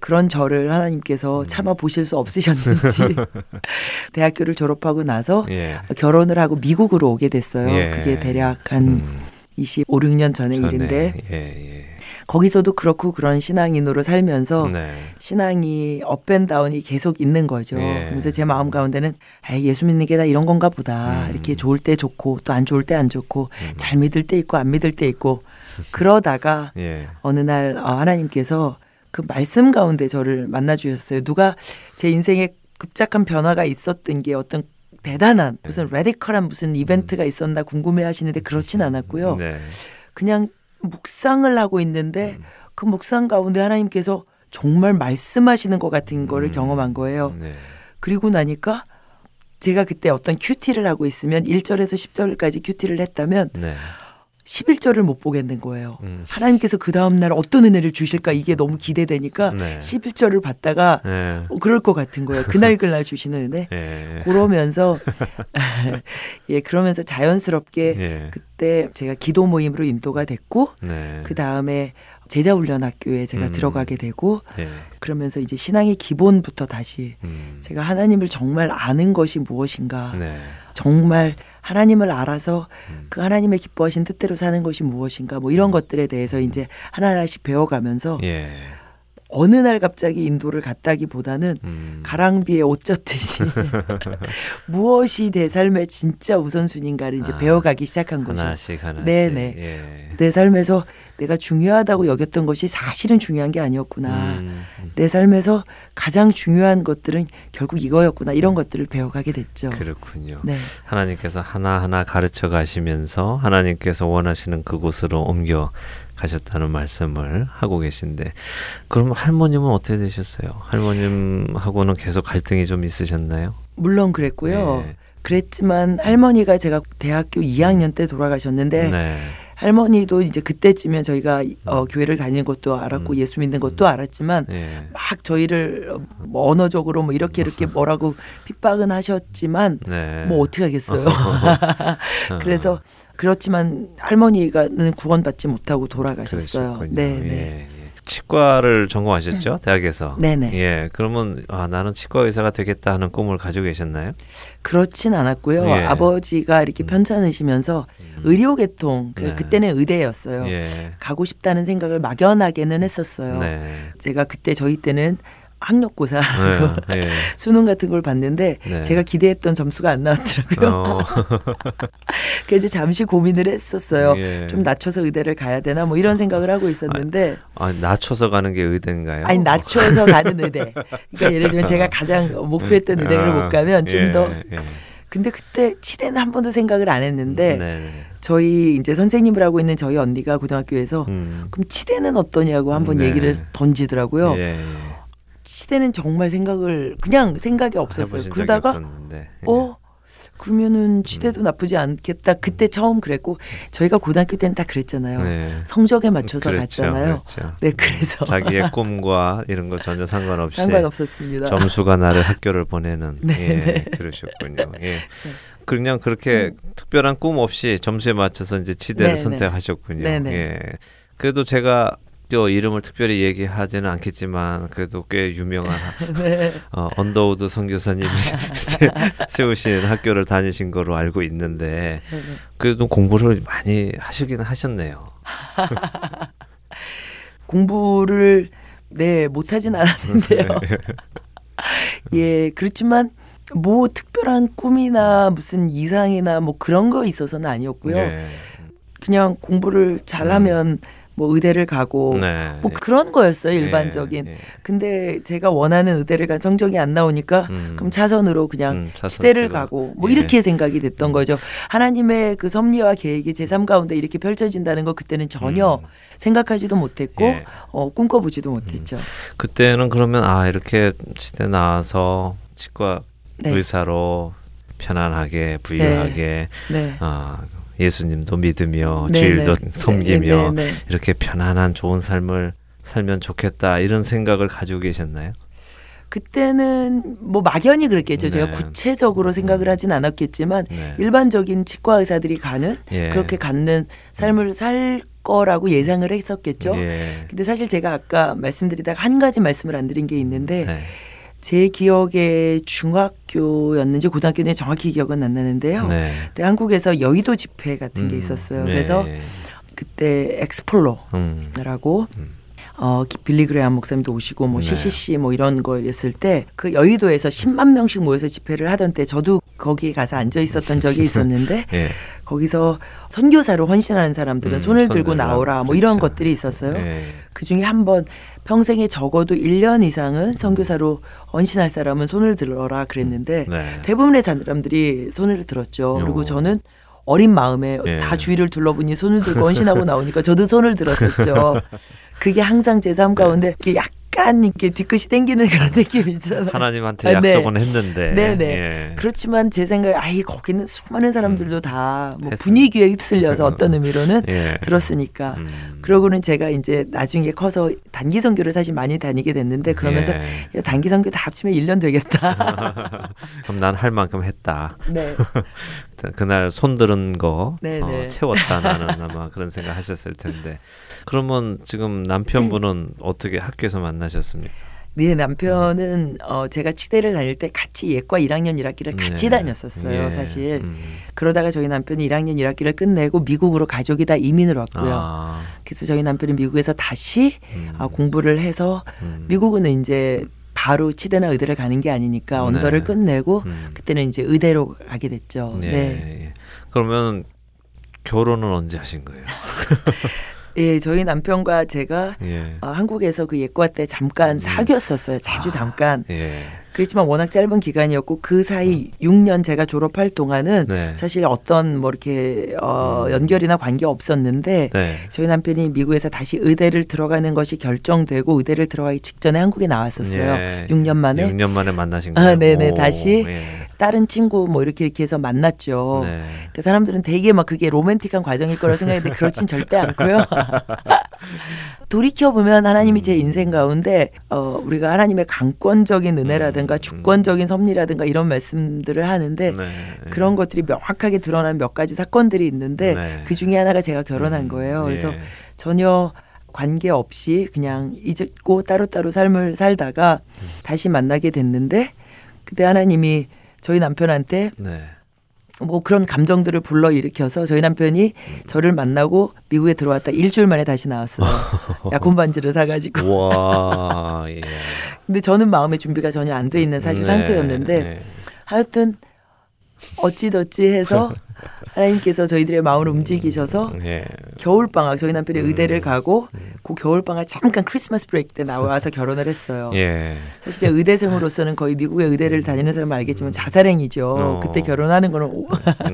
그런 저를 하나님께서 참아 보실 수 없으셨는지 대학교를 졸업하고 나서 예. 결혼을 하고 미국으로 오게 됐어요. 예. 그게 대략 한 음. 25, 6년 전의 전에. 일인데 예. 예. 거기서도 그렇고 그런 신앙인으로 살면서 네. 신앙이 업앤다운이 계속 있는 거죠. 예. 그래서 제 마음 가운데는 에이, 예수 믿는 게 다 이런 건가 보다. 음. 이렇게 좋을 때 좋고 또 안 좋을 때 안 좋고 잘 믿을 때 있고 안 믿을 때 있고 그러다가 예. 어느 날 어, 하나님께서 그 말씀 가운데 저를 만나 주셨어요. 누가 제 인생에 급작한 변화가 있었던 게 어떤 대단한 무슨 레디컬한 무슨 이벤트가 있었나 궁금해 하시는데 그렇진 않았고요. 네. 그냥 묵상을 하고 있는데 그 묵상 가운데 하나님께서 정말 말씀하시는 것 같은 거를 음. 경험한 거예요. 네. 그리고 나니까 제가 그때 어떤 큐티를 하고 있으면 1절에서 10절까지 큐티를 했다면 네. 11절을 못 보겠는 거예요. 음. 하나님께서 그 다음날 어떤 은혜를 주실까 이게 너무 기대되니까 네. 11절을 받다가 예. 어, 그럴 것 같은 거예요. 그날 그날 주시는 은혜. 예. 그러면서 예 그러면서 자연스럽게 예. 그때 제가 기도 모임으로 인도가 됐고 네. 그 다음에 제자 훈련 학교에 제가 음. 들어가게 되고 예. 그러면서 이제 신앙의 기본부터 다시 음. 제가 하나님을 정말 아는 것이 무엇인가 네. 정말 하나님을 알아서 음. 그 하나님의 기뻐하신 뜻대로 사는 것이 무엇인가 뭐 이런 것들에 대해서 이제 하나하나씩 배워가면서 예. 어느 날 갑자기 인도를 갔다기보다는 음. 가랑비에 옷 젖듯이 무엇이 내 삶의 진짜 우선순위인가를 이제 아, 배워가기 시작한 거죠. 하나씩 하나씩. 네네. 예. 내 삶에서 내가 중요하다고 여겼던 것이 사실은 중요한 게 아니었구나. 음. 내 삶에서 가장 중요한 것들은 결국 이거였구나. 이런 것들을 배워가게 됐죠. 그렇군요. 네. 하나님께서 하나하나 가르쳐 가시면서 하나님께서 원하시는 그곳으로 옮겨 가셨다는 말씀을 하고 계신데 그럼 할머님은 어떻게 되셨어요? 할머님하고는 계속 갈등이 좀 있으셨나요? 물론 그랬고요. 네. 그랬지만 할머니가 제가 대학교 2학년 때 돌아가셨는데 네. 할머니도 이제 그때쯤에 저희가 어, 교회를 다니는 것도 알았고 음. 예수 믿는 것도 알았지만 예. 막 저희를 어, 뭐 언어적으로 뭐 이렇게 이렇게 뭐라고 핍박은 하셨지만 네. 뭐 어떻게 하겠어요. 그래서 그렇지만 할머니가는 구원받지 못하고 돌아가셨어요. 그러셨군요. 네, 네. 예, 예. 치과를 전공하셨죠? 대학에서. 네네. 예. 그러면 아, 나는 치과 의사가 되겠다 하는 꿈을 가지고 계셨나요? 그렇진 않았고요. 예. 아버지가 이렇게 편찮으시면서 의료 계통 그- 네. 그때는 의대였어요. 예. 가고 싶다는 생각을 막연하게는 했었어요. 네. 제가 그때 저희 때는 학력고사 네. 예. 수능 같은 걸 봤는데 네. 제가 기대했던 점수가 안 나왔더라고요. 어. 그래서 잠시 고민을 했었어요. 예. 좀 낮춰서 의대를 가야 되나 뭐 이런 생각을 하고 있었는데 아, 낮춰서 가는 게 의대인가요? 아니 낮춰서 가는 의대. 그러니까 예를 들면 제가 가장 목표했던 의대를 못 가면 좀 예, 더 예. 근데 그때 치대는 한 번도 생각을 안 했는데 네. 저희 이제 선생님을 하고 있는 저희 언니가 고등학교에서 음. 그럼 치대는 어떠냐고 한번 네. 얘기를 던지더라고요. 예, 예. 치대는 정말 생각을 그냥 생각이 없었어요. 해보신 적이 그러다가. 예. 어 그러면은 치대도 나쁘지 않겠다. 그때 처음 그랬고 저희가 고등학교 때는 다 그랬잖아요. 네. 성적에 맞춰서 그랬죠, 갔잖아요. 그랬죠. 네, 그래서 자기의 꿈과 이런 거 전혀 상관없이 상관없었습니다. 점수가 나를 학교를 보내는 네, 예, 네. 그러셨군요. 예. 그냥 그렇게 특별한 꿈 없이 점수에 맞춰서 이제 치대를 네, 네. 선택하셨군요. 네, 네. 예. 그래도 제가 요 이름을 특별히 얘기하지는 않겠지만 그래도 꽤 유명한 네. 어, 언더우드 선교사님이 세- 세우신 학교를 다니신 거로 알고 있는데 네, 네. 그래도 공부를 많이 하시긴 하셨네요. 공부를 네 못하진 않았는데요. 예, 그렇지만 뭐 특별한 꿈이나 무슨 이상이나 뭐 그런 거 있어서는 아니었고요. 네. 그냥 공부를 잘하면 뭐 의대를 가고 네. 뭐 그런 거였어요 예, 일반적인. 예. 근데 제가 원하는 의대를 간 성적이 안 나오니까 음. 그럼 차선으로 그냥 음, 차선 시대를 치고. 가고 뭐 예. 이렇게 생각이 됐던 거죠. 하나님의 그 섭리와 계획이 제3 가운데 이렇게 펼쳐진다는 거 그때는 전혀 음. 생각하지도 못했고 예. 어, 꿈꿔보지도 못했죠. 그때는 그러면 아 이렇게 시대 나와서 치과 네. 의사로 편안하게 부유하게 네. 아 예수님도 믿으며 네, 주일도 네. 섬기며 네, 네, 네. 이렇게 편안한 좋은 삶을 살면 좋겠다 이런 생각을 가지고 계셨나요? 그때는 뭐 막연히 그랬겠죠. 제가 네. 구체적으로 생각을 하진 않았겠지만 네. 일반적인 치과 의사들이 가는 예. 그렇게 갖는 삶을 살 거라고 예상을 했었겠죠. 예. 근데 사실 제가 아까 말씀드리다가 한 가지 말씀을 안 드린 게 있는데 네. 제 기억에 중학교였는지 고등학교는 정확히 기억은 안 나는데요. 네. 그때 한국에서 여의도 집회 같은 게 음, 있었어요. 네. 그래서 그때 엑스플로라고 음. 음. 어, 기- 빌리 그레함 목사님도 오시고 뭐 네. CCC 뭐 이런 거였을 때 그 여의도에서 10만 명씩 모여서 집회를 하던 때 저도 거기에 가서 앉아 있었던 적이 있었는데 예. 거기서 선교사로 헌신하는 사람들은 음, 손을 손 들고. 나오라 뭐 이런 그렇죠. 것들이 있었어요. 예. 그 중에 한 번 평생에 적어도 1년 이상은 선교사로 헌신할 사람은 손을 들어라 그랬는데 네. 대부분의 사람들이 손을 들었죠. 요. 그리고 저는 어린 마음에 예. 다 주위를 둘러보니 손을 들고 헌신하고 나오니까 저도 손을 들었었죠. 그게 항상 제 삶 가운데 이렇게 약간 이렇게 뒤끝이 땡기는 그런 느낌이 있잖아요. 하나님한테 아, 네. 약속은 했는데 네네. 예. 그렇지만 제 생각에 아이 거기는 수많은 사람들도 다뭐 했으니. 분위기에 휩쓸려서 어떤 의미로는 예. 들었으니까. 음. 그러고는 제가 이제 나중에 커서 단기 선교를 사실 많이 다니게 됐는데 그러면서 예. 야, 단기 선교 다 합치면 1년 되겠다. 그럼 난 할 만큼 했다. 네. 그날 손 들은 거 네, 어, 네. 채웠다 나는 아마 그런 생각 하셨을 텐데 그러면 지금 남편분은 어떻게 학교에서 만나셨습니까? 네, 남편은 어 제가 치대를 다닐 때 같이 예과 1학년 1학기를 같이 네. 다녔었어요, 예. 사실. 음. 그러다가 저희 남편이 1학년 1학기를 끝내고 미국으로 가족이 다 이민을 왔고요. 아, 그래서 저희 남편이 미국에서 다시 음. 아, 공부를 해서 음. 미국은 이제 바로 치대나 의대를 가는 게 아니니까 언더를 네. 끝내고 음. 그때는 이제 의대로 가게 됐죠. 예, 네. 예. 그러면 결혼은 언제 하신 거예요? 예, 저희 남편과 제가 예. 어, 한국에서 그 예과 때 잠깐 사귀었었어요. 자주 잠깐. 예. 그렇지만 워낙 짧은 기간이었고 그 사이 6년 제가 졸업할 동안은 네. 사실 어떤 뭐 이렇게 어, 음. 연결이나 관계 없었는데 네. 저희 남편이 미국에서 다시 의대를 들어가는 것이 결정되고 의대를 들어가기 직전에 한국에 나왔었어요. 예. 6년 만에 6년 만에 만나신 아, 거예요. 네네. 오, 다시 예. 다른 친구 뭐 이렇게 이렇게 해서 만났죠. 네. 그 사람들은 되게 막 그게 로맨틱한 과정일 거라 생각했는데 그렇진 절대 않고요. 돌이켜 보면 하나님이 제 인생 가운데 어 우리가 하나님의 강권적인 은혜라든가 음, 주권적인 섭리라든가 이런 말씀들을 하는데 네. 그런 것들이 명확하게 드러난 몇 가지 사건들이 있는데 네. 그 중에 하나가 제가 결혼한 음, 거예요. 그래서 예. 전혀 관계 없이 그냥 잊고 따로따로 삶을 살다가 음. 다시 만나게 됐는데 그때 하나님이 저희 남편한테 네. 뭐 그런 감정들을 불러 일으켜서 저희 남편이 저를 만나고 미국에 들어왔다 일주일 만에 다시 나왔어요. 약혼 반지를 사가지고. 와. 예. 근데 저는 마음의 준비가 전혀 안 돼 있는 사실 네, 상태였는데 네. 하여튼 어찌저찌 해서 하나님께서 저희들의 마음을 움직이셔서 예. 겨울 방학 저희 남편이 음. 의대를 가고 그 겨울 방학 잠깐 크리스마스 브레이크 때 나와서 결혼을 했어요. 예. 사실 의대생으로서는 거의 미국의 의대를 다니는 사람은 알겠지만 자살행위죠. 어. 그때 결혼하는 거는 오-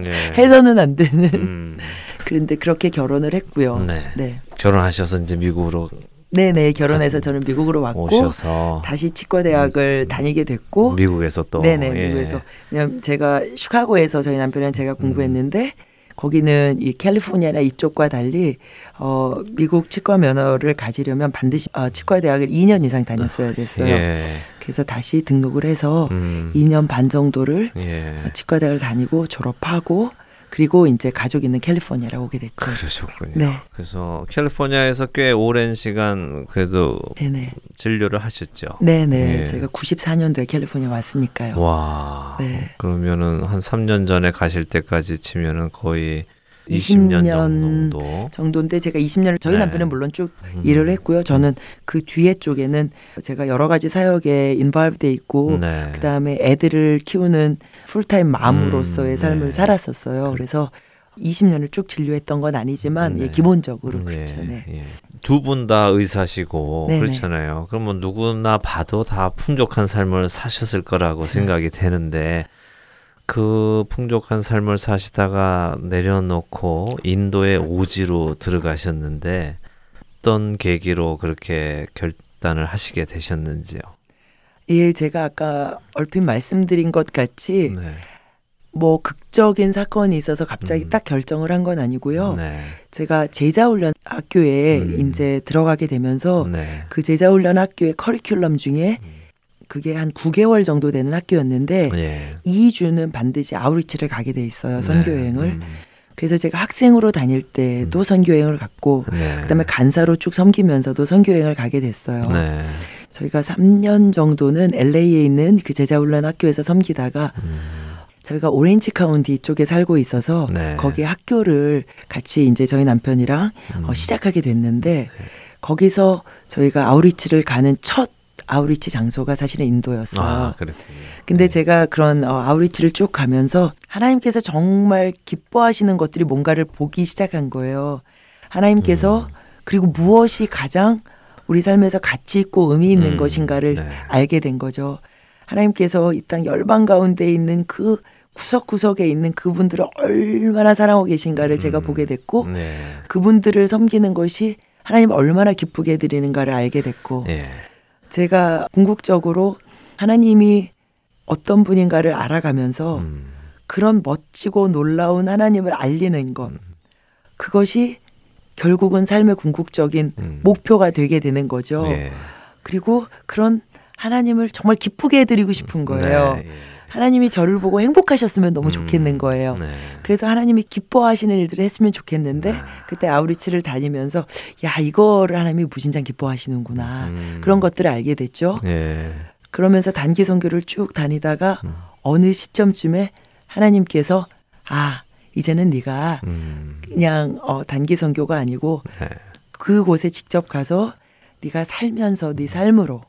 예. 해서는 안 되는. 음. 그런데 그렇게 결혼을 했고요. 네. 네. 결혼하셔서 이제 미국으로 네네 결혼해서 저는 미국으로 왔고 오셔서 다시 치과 대학을 다니게 됐고 미국에서 또 네네 예. 미국에서 왜냐면 제가 시카고에서 저희 남편이랑 제가 공부했는데 거기는 이 캘리포니아나 이쪽과 달리 어 미국 치과 면허를 가지려면 반드시 어, 치과 대학을 2년 이상 다녔어야 됐어요. 예. 그래서 다시 등록을 해서 음. 2년 반 정도를 예. 치과 대학을 다니고 졸업하고 그리고 이제 가족 있는 캘리포니아로 오게 됐죠. 그러셨군요. 네. 그래서 캘리포니아에서 꽤 오랜 시간 그래도 네네. 진료를 하셨죠. 네네. 예. 제가 94년도에 캘리포니아 왔으니까요. 와. 네. 그러면은 한 3년 전에 가실 때까지 치면은 거의 20년 20년 정도. 정도인데 제가 20년을 저희 네. 남편은 물론 쭉 음. 일을 했고요. 저는 그 뒤에 쪽에는 제가 여러 가지 사역에 인발브돼 있고 네. 그다음에 애들을 키우는 풀타임 맘으로서의 음, 삶을 네. 살았었어요. 그래서 20년을 쭉 진료했던 건 아니지만 네. 예, 기본적으로 예, 그렇죠. 네. 예. 두분 다 의사시고 네네. 그렇잖아요. 그러면 누구나 봐도 다 풍족한 삶을 사셨을 네. 거라고 생각이 되는데 그 풍족한 삶을 사시다가 내려놓고 인도의 오지로 들어가셨는데 어떤 계기로 그렇게 결단을 하시게 되셨는지요? 예, 제가 아까 얼핏 말씀드린 것 같이 네. 뭐 극적인 사건이 있어서 갑자기 음. 딱 결정을 한 건 아니고요. 네. 제가 제자훈련 학교에 음. 이제 들어가게 되면서 네. 그 제자훈련 학교의 커리큘럼 중에 그게 한 9개월 정도 되는 학교였는데 예. 2주는 반드시 아우리치를 가게 돼 있어요. 선교 여행을. 네. 음. 그래서 제가 학생으로 다닐 때도 선교여행을 갔고 네. 그다음에 간사로 쭉 섬기면서도 선교여행을 가게 됐어요. 네. 저희가 3년 정도는 LA에 있는 그 제자훈련 학교에서 섬기다가 음. 저희가 오렌지 카운티 쪽에 살고 있어서 네. 거기에 학교를 같이 이제 저희 남편이랑 음. 어, 시작하게 됐는데 거기서 저희가 아우리치를 가는 첫 아우리치 장소가 사실은 인도였어요. 아, 그렇군요. 근데 네. 제가 그런 어, 아우리치를 쭉 가면서 하나님께서 정말 기뻐하시는 것들이 뭔가를 보기 시작한 거예요. 하나님께서 음. 그리고 무엇이 가장 우리 삶에서 가치 있고 의미 있는 음, 것인가를 네. 알게 된 거죠. 하나님께서 이 땅 열방 가운데 있는 그 구석구석에 있는 그분들을 얼마나 사랑하고 계신가를 제가 음, 보게 됐고 네. 그분들을 섬기는 것이 하나님 얼마나 기쁘게 해드리는가를 알게 됐고 예. 제가 궁극적으로 하나님이 어떤 분인가를 알아가면서 음. 그런 멋지고 놀라운 하나님을 알리는 것 음. 그것이 결국은 삶의 궁극적인 음. 목표가 되게 되는 거죠. 예. 그리고 그런 하나님을 정말 기쁘게 해드리고 싶은 거예요. 네, 예. 하나님이 저를 보고 행복하셨으면 너무 음, 좋겠는 거예요. 네. 그래서 하나님이 기뻐하시는 일들을 했으면 좋겠는데 네. 그때 아우리치를 다니면서 야 이거를 하나님이 무진장 기뻐하시는구나 음. 그런 것들을 알게 됐죠. 예. 그러면서 단기 선교를 쭉 다니다가 음. 어느 시점쯤에 하나님께서 아 이제는 네가 음. 그냥 어, 단기 선교가 아니고 네. 그곳에 직접 가서 네가 살면서 네 삶으로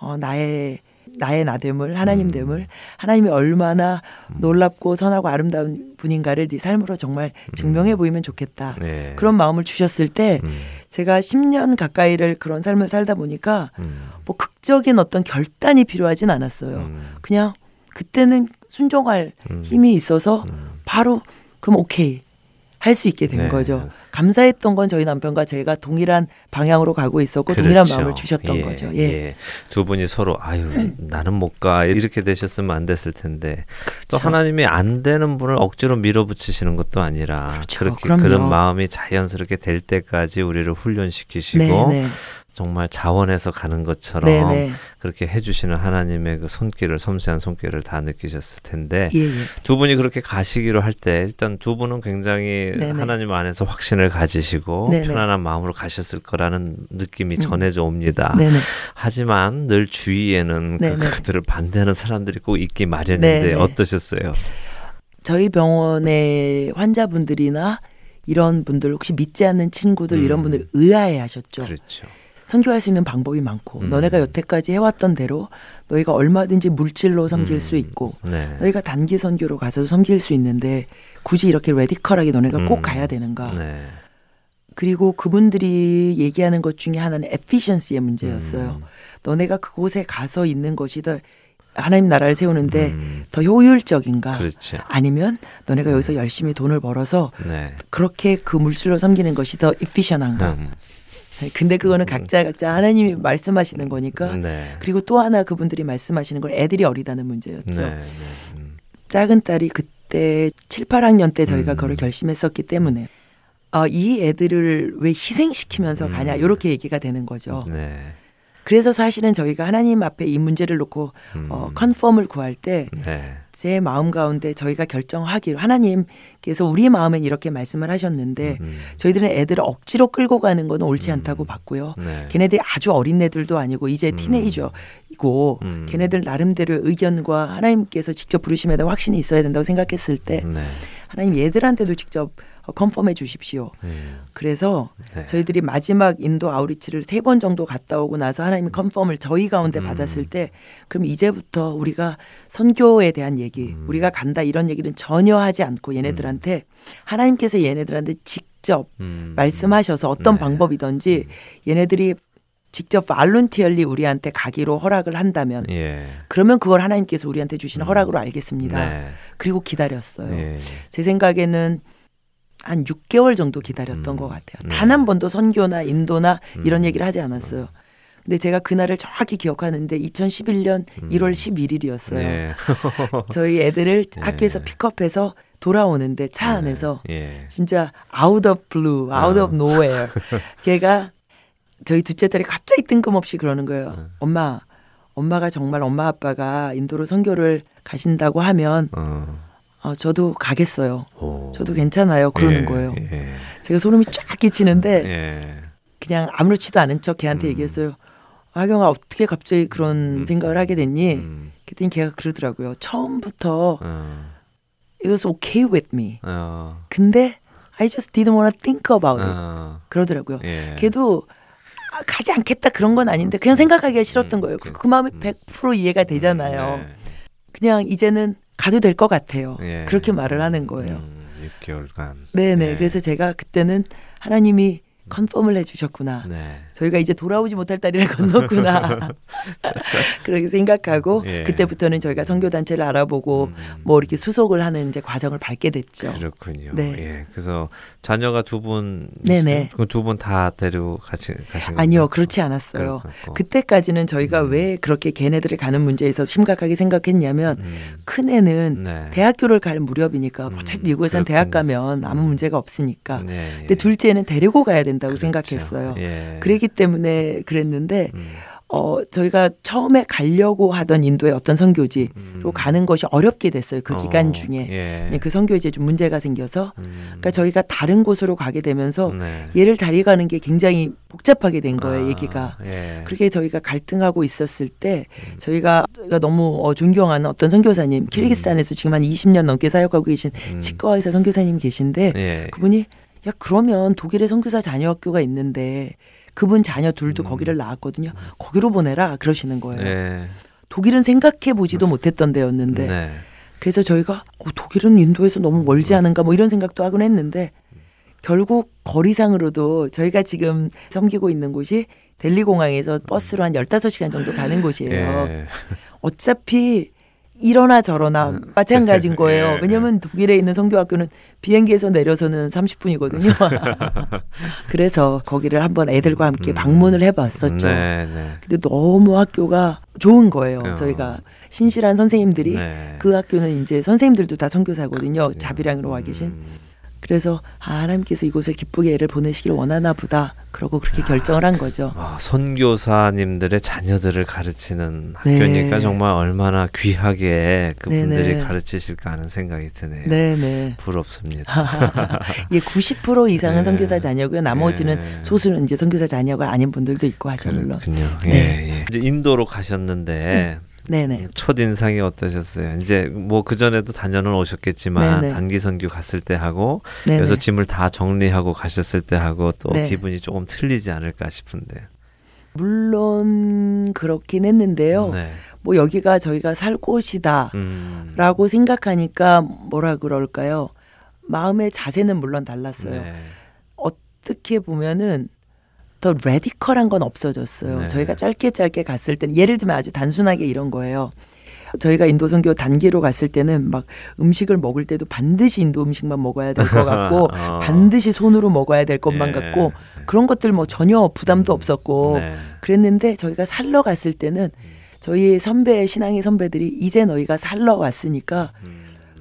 어, 나의 나의 나됨을 하나님 됨을 하나님이 얼마나 놀랍고 선하고 아름다운 분인가를 네 삶으로 정말 증명해 보이면 좋겠다. 네. 그런 마음을 주셨을 때 음. 제가 10년 가까이를 그런 삶을 살다 보니까 음. 뭐 극적인 어떤 결단이 필요하진 않았어요. 음. 그냥 그때는 순종할 음. 힘이 있어서 음. 바로 그럼 오케이 할 수 있게 된 네. 거죠. 감사했던 건 저희 남편과 제가 동일한 방향으로 가고 있었고 동일한 그렇죠. 마음을 주셨던 예, 거죠. 예. 두 분이 서로 아유 나는 못 가 이렇게 되셨으면 안 됐을 텐데 또 그렇죠. 하나님이 안 되는 분을 억지로 밀어붙이시는 것도 아니라 그렇죠. 그렇게 그럼요. 그런 마음이 자연스럽게 될 때까지 우리를 훈련시키시고 네 네. 정말 자원해서 가는 것처럼 네네. 그렇게 해주시는 하나님의 그 손길을 섬세한 손길을 다 느끼셨을 텐데 예, 예. 두 분이 그렇게 가시기로 할 때 일단 두 분은 굉장히 네네. 하나님 안에서 확신을 가지시고 네네. 편안한 마음으로 가셨을 거라는 느낌이 전해져 옵니다. 하지만 늘 주위에는 그, 네네. 그들을 반대하는 사람들이 꼭 있기 마련인데. 어떠셨어요? 저희 병원의 환자분들이나 이런 분들 혹시 믿지 않는 친구들 음. 이런 분들 의아해 하셨죠. 그렇죠. 선교할 수 있는 방법이 많고 음. 너네가 여태까지 해왔던 대로 너희가 얼마든지 물질로 섬길 음. 수 있고 네. 너희가 단기 선교로 가서도 섬길 수 있는데 굳이 이렇게 레디컬하게 너네가 음. 꼭 가야 되는가? 네. 그리고 그분들이 얘기하는 것 중에 하나는 efficiency의 문제였어요. 음. 너네가 그곳에 가서 있는 것이 더 하나님 나라를 세우는데 음. 더 효율적인가? 그렇죠. 아니면 너네가 여기서 열심히 돈을 벌어서 네. 그렇게 그 물질로 섬기는 것이 더 efficient한가? 음. 근데 그거는 각자 각자 하나님이 말씀하시는 거니까. 네. 그리고 또 하나 그분들이 말씀하시는 건 애들이 어리다는 문제였죠. 네, 네. 음. 작은 딸이 그때 7, 8학년 때 저희가 음. 그걸 결심했었기 때문에 아, 이 애들을 왜 희생시키면서 가냐 음. 이렇게 얘기가 되는 거죠. 네. 그래서 사실은 저희가 하나님 앞에 이 문제를 놓고 음. 어, 컨펌을 구할 때 제 네. 마음 가운데 저희가 결정하기로 하나님께서 우리 마음엔 이렇게 말씀을 하셨는데 음. 저희들은 애들을 억지로 끌고 가는 건 옳지 음. 않다고 봤고요. 네. 걔네들이 아주 어린 애들도 아니고 이제 음. 티네이저이고 음. 걔네들 나름대로 의견과 하나님께서 직접 부르심에 대한 확신이 있어야 된다고 생각했을 때 네. 하나님 얘들한테도 직접 어, 컨펌해 주십시오. 음. 그래서 네. 저희들이 마지막 인도 아우리치를 세 번 정도 갔다 오고 나서 하나님이 컨펌을 저희 가운데 음. 받았을 때 그럼 이제부터 우리가 선교에 대한 얘기 음. 우리가 간다 이런 얘기는 전혀 하지 않고 얘네들한테 하나님께서 얘네들한테 직접 음. 말씀하셔서 어떤 네. 방법이든지 얘네들이 직접 발룬티얼리 우리한테 가기로 허락을 한다면 예. 그러면 그걸 하나님께서 우리한테 주신 음. 허락으로 알겠습니다. 네. 그리고 기다렸어요. 예. 제 생각에는 한 6개월 정도 기다렸던 음. 것 같아요. 네. 단한 번도 선교나 인도나 이런 음. 얘기를 하지 않았어요. 근데 제가 그날을 정확히 기억하는데 2011년 음. 1월 11일이었어요. 예. 저희 애들을 예. 학교에서 픽업해서 돌아오는데 차 안에서 예. 진짜 out of blue, out 어. of nowhere. 걔가 저희 둘째 딸이 갑자기 뜬금없이 그러는 거예요. 어. 엄마, 엄마가 정말 엄마 아빠가 인도로 선교를 가신다고 하면 어. 어, 저도 가겠어요. 오. 저도 괜찮아요. 그러는 예. 거예요. 예. 제가 소름이 쫙 끼치는데 예. 그냥 아무렇지도 않은 척 걔한테 음. 얘기했어요. 하경아 어떻게 갑자기 그런 음. 생각을 하게 됐니? 음. 그랬더니 걔가 그러더라고요. 처음부터 어. it was okay with me. 어. 근데 I just didn't want to think about it. 어. 그러더라고요. 예. 걔도 아, 가지 않겠다 그런 건 아닌데 그냥 생각하기가 싫었던 음, 거예요. 그- 그, 그 마음이 음. 100% 이해가 되잖아요. 네. 그냥 이제는 가도 될 것 같아요. 예. 그렇게 말을 하는 거예요. 음, 6개월간. 네네. 예. 그래서 제가 그때는 하나님이 컨펌을 해주셨구나. 네. 저희가 이제 돌아오지 못할 다리를 건넜구나. 그렇게 생각하고 예. 그때부터는 저희가 선교 단체를 알아보고 음. 뭐 이렇게 수속을 하는 이제 과정을 밟게 됐죠. 그렇군요. 네. 예. 그래서 자녀가 두 분, 네네. 두분 다 데리고 같이 가신 건가요? 아니요, 그렇지 않았어요. 그렇고. 그때까지는 저희가 음. 왜 그렇게 걔네들을 가는 문제에서 심각하게 생각했냐면 음. 큰 애는 네. 대학교를 갈 무렵이니까 음, 어차피 미국에선 대학 그렇군요. 가면 아무 음. 문제가 없으니까. 네. 근데 둘째는 데리고 가야 된다고 그렇죠. 생각했어요. 예. 그랬기 때문에 그랬는데 음. 어 저희가 처음에 가려고 하던 인도의 어떤 선교지로 음. 가는 것이 어렵게 됐어요. 그 어, 기간 중에 예. 그 선교지에 좀 문제가 생겨서 음. 그러니까 저희가 다른 곳으로 가게 되면서 네. 얘를 데리가는 게 굉장히 복잡하게 된 거예요. 아, 얘기가. 예. 그렇게 저희가 갈등하고 있었을 때 저희가 저희가 너무 어, 존경하는 어떤 선교사님 키르기스탄에서 지금 한 20년 넘게 사역하고 계신 음. 치과 의사 선교사님 계신데 예. 그분이 야 그러면 독일에 선교사 자녀 학교가 있는데 그분 자녀 둘도 음. 거기를 나왔거든요. 거기로 보내라 그러시는 거예요. 예. 독일은 생각해 보지도 못했던 데였는데 네. 그래서 저희가 어, 독일은 인도에서 너무 멀지 않은가 뭐 이런 생각도 하곤 했는데 결국 거리상으로도 저희가 지금 섬기고 있는 곳이 델리 공항에서 버스로 한 15시간 정도 가는 곳이에요. 예. 어차피 이러나 저러나 마찬가지인 거예요. 예, 왜냐면 독일에 있는 성교학교는 비행기에서 내려서는 30분이거든요. 그래서 거기를 한번 애들과 함께 음. 방문을 해봤었죠. 네, 네. 근데 너무 학교가 좋은 거예요. 어. 저희가 신실한 선생님들이 네. 그 학교는 이제 선생님들도 다 선교사거든요. 자비량으로 와 계신. 음. 그래서 아, 하나님께서 이곳을 기쁘게 애를 보내시기를 원하나 보다. 그러고 그렇게 결정을 한 거죠. 아, 선교사님들의 자녀들을 가르치는 네. 학교니까 정말 얼마나 귀하게 그분들이 네네. 가르치실까 하는 생각이 드네요. 네네. 부럽습니다. 이게 90% 이상은 네. 선교사 자녀고요. 나머지는 네. 소수는 이제 선교사 자녀가 아닌 분들도 있고 하죠 물론. 그렇군요. 예, 네. 예. 이제 인도로 가셨는데 네네. 첫 인상이 어떠셨어요? 이제 뭐 그 전에도 다녀는 오셨겠지만 네네. 단기 선교 갔을 때 하고 네네. 그래서 짐을 다 정리하고 가셨을 때 하고 또 네. 기분이 조금 틀리지 않을까 싶은데. 물론 그렇긴 했는데요. 네. 뭐 여기가 저희가 살 곳이다라고 음. 생각하니까 뭐라 그럴까요? 마음의 자세는 물론 달랐어요. 네. 어떻게 보면은 더 레디컬한 건 없어졌어요. 네. 저희가 짧게 짧게 갔을 때는 예를 들면 아주 단순하게 이런 거예요. 저희가 인도 선교 단기로 갔을 때는 막 음식을 먹을 때도 반드시 인도 음식만 먹어야 될 것 같고 어. 반드시 손으로 먹어야 될 것만 예. 같고 그런 것들 뭐 전혀 부담도 없었고 네. 그랬는데 저희가 살러 갔을 때는 저희 선배 신앙의 선배들이 이제 너희가 살러 왔으니까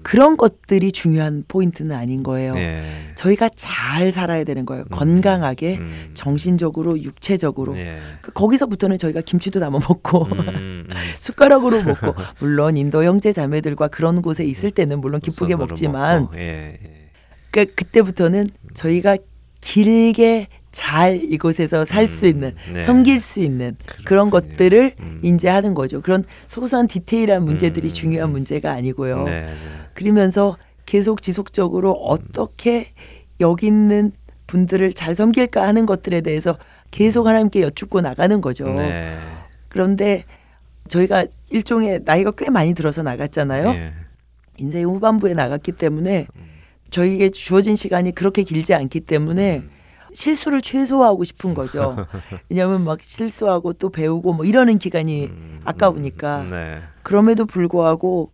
그런 것들이 중요한 포인트는 아닌 거예요. 예. 저희가 잘 살아야 되는 거예요. 건강하게 음. 정신적으로 육체적으로 예. 그 거기서부터는 저희가 김치도 담아 먹고 음, 음. 숟가락으로 먹고 물론 인도 형제 자매들과 그런 곳에 있을 때는 물론 기쁘게 손으로 먹지만 예, 예. 그 그때부터는 저희가 길게 잘 이곳에서 살수 음, 있는 네. 섬길 수 있는 그런 그렇군요. 것들을 음. 인지하는 거죠. 그런 소소한 디테일한 문제들이 음. 중요한 문제가 아니고요. 네, 네. 그러면서 계속 지속적으로 어떻게 여기 있는 분들을 잘 섬길까 하는 것들에 대해서 계속 하나님께 여쭙고 나가는 거죠. 네. 그런데 저희가 일종의 나이가 꽤 많이 들어서 나갔잖아요. 예. 인생 후반부에 나갔기 때문에 저희에게 주어진 시간이 그렇게 길지 않기 때문에 실수를 최소화하고 싶은 거죠. 왜냐하면 막 실수하고 또 배우고 뭐 이러는 기간이 음, 아까우니까. 음, 네. 그럼에도 불구하고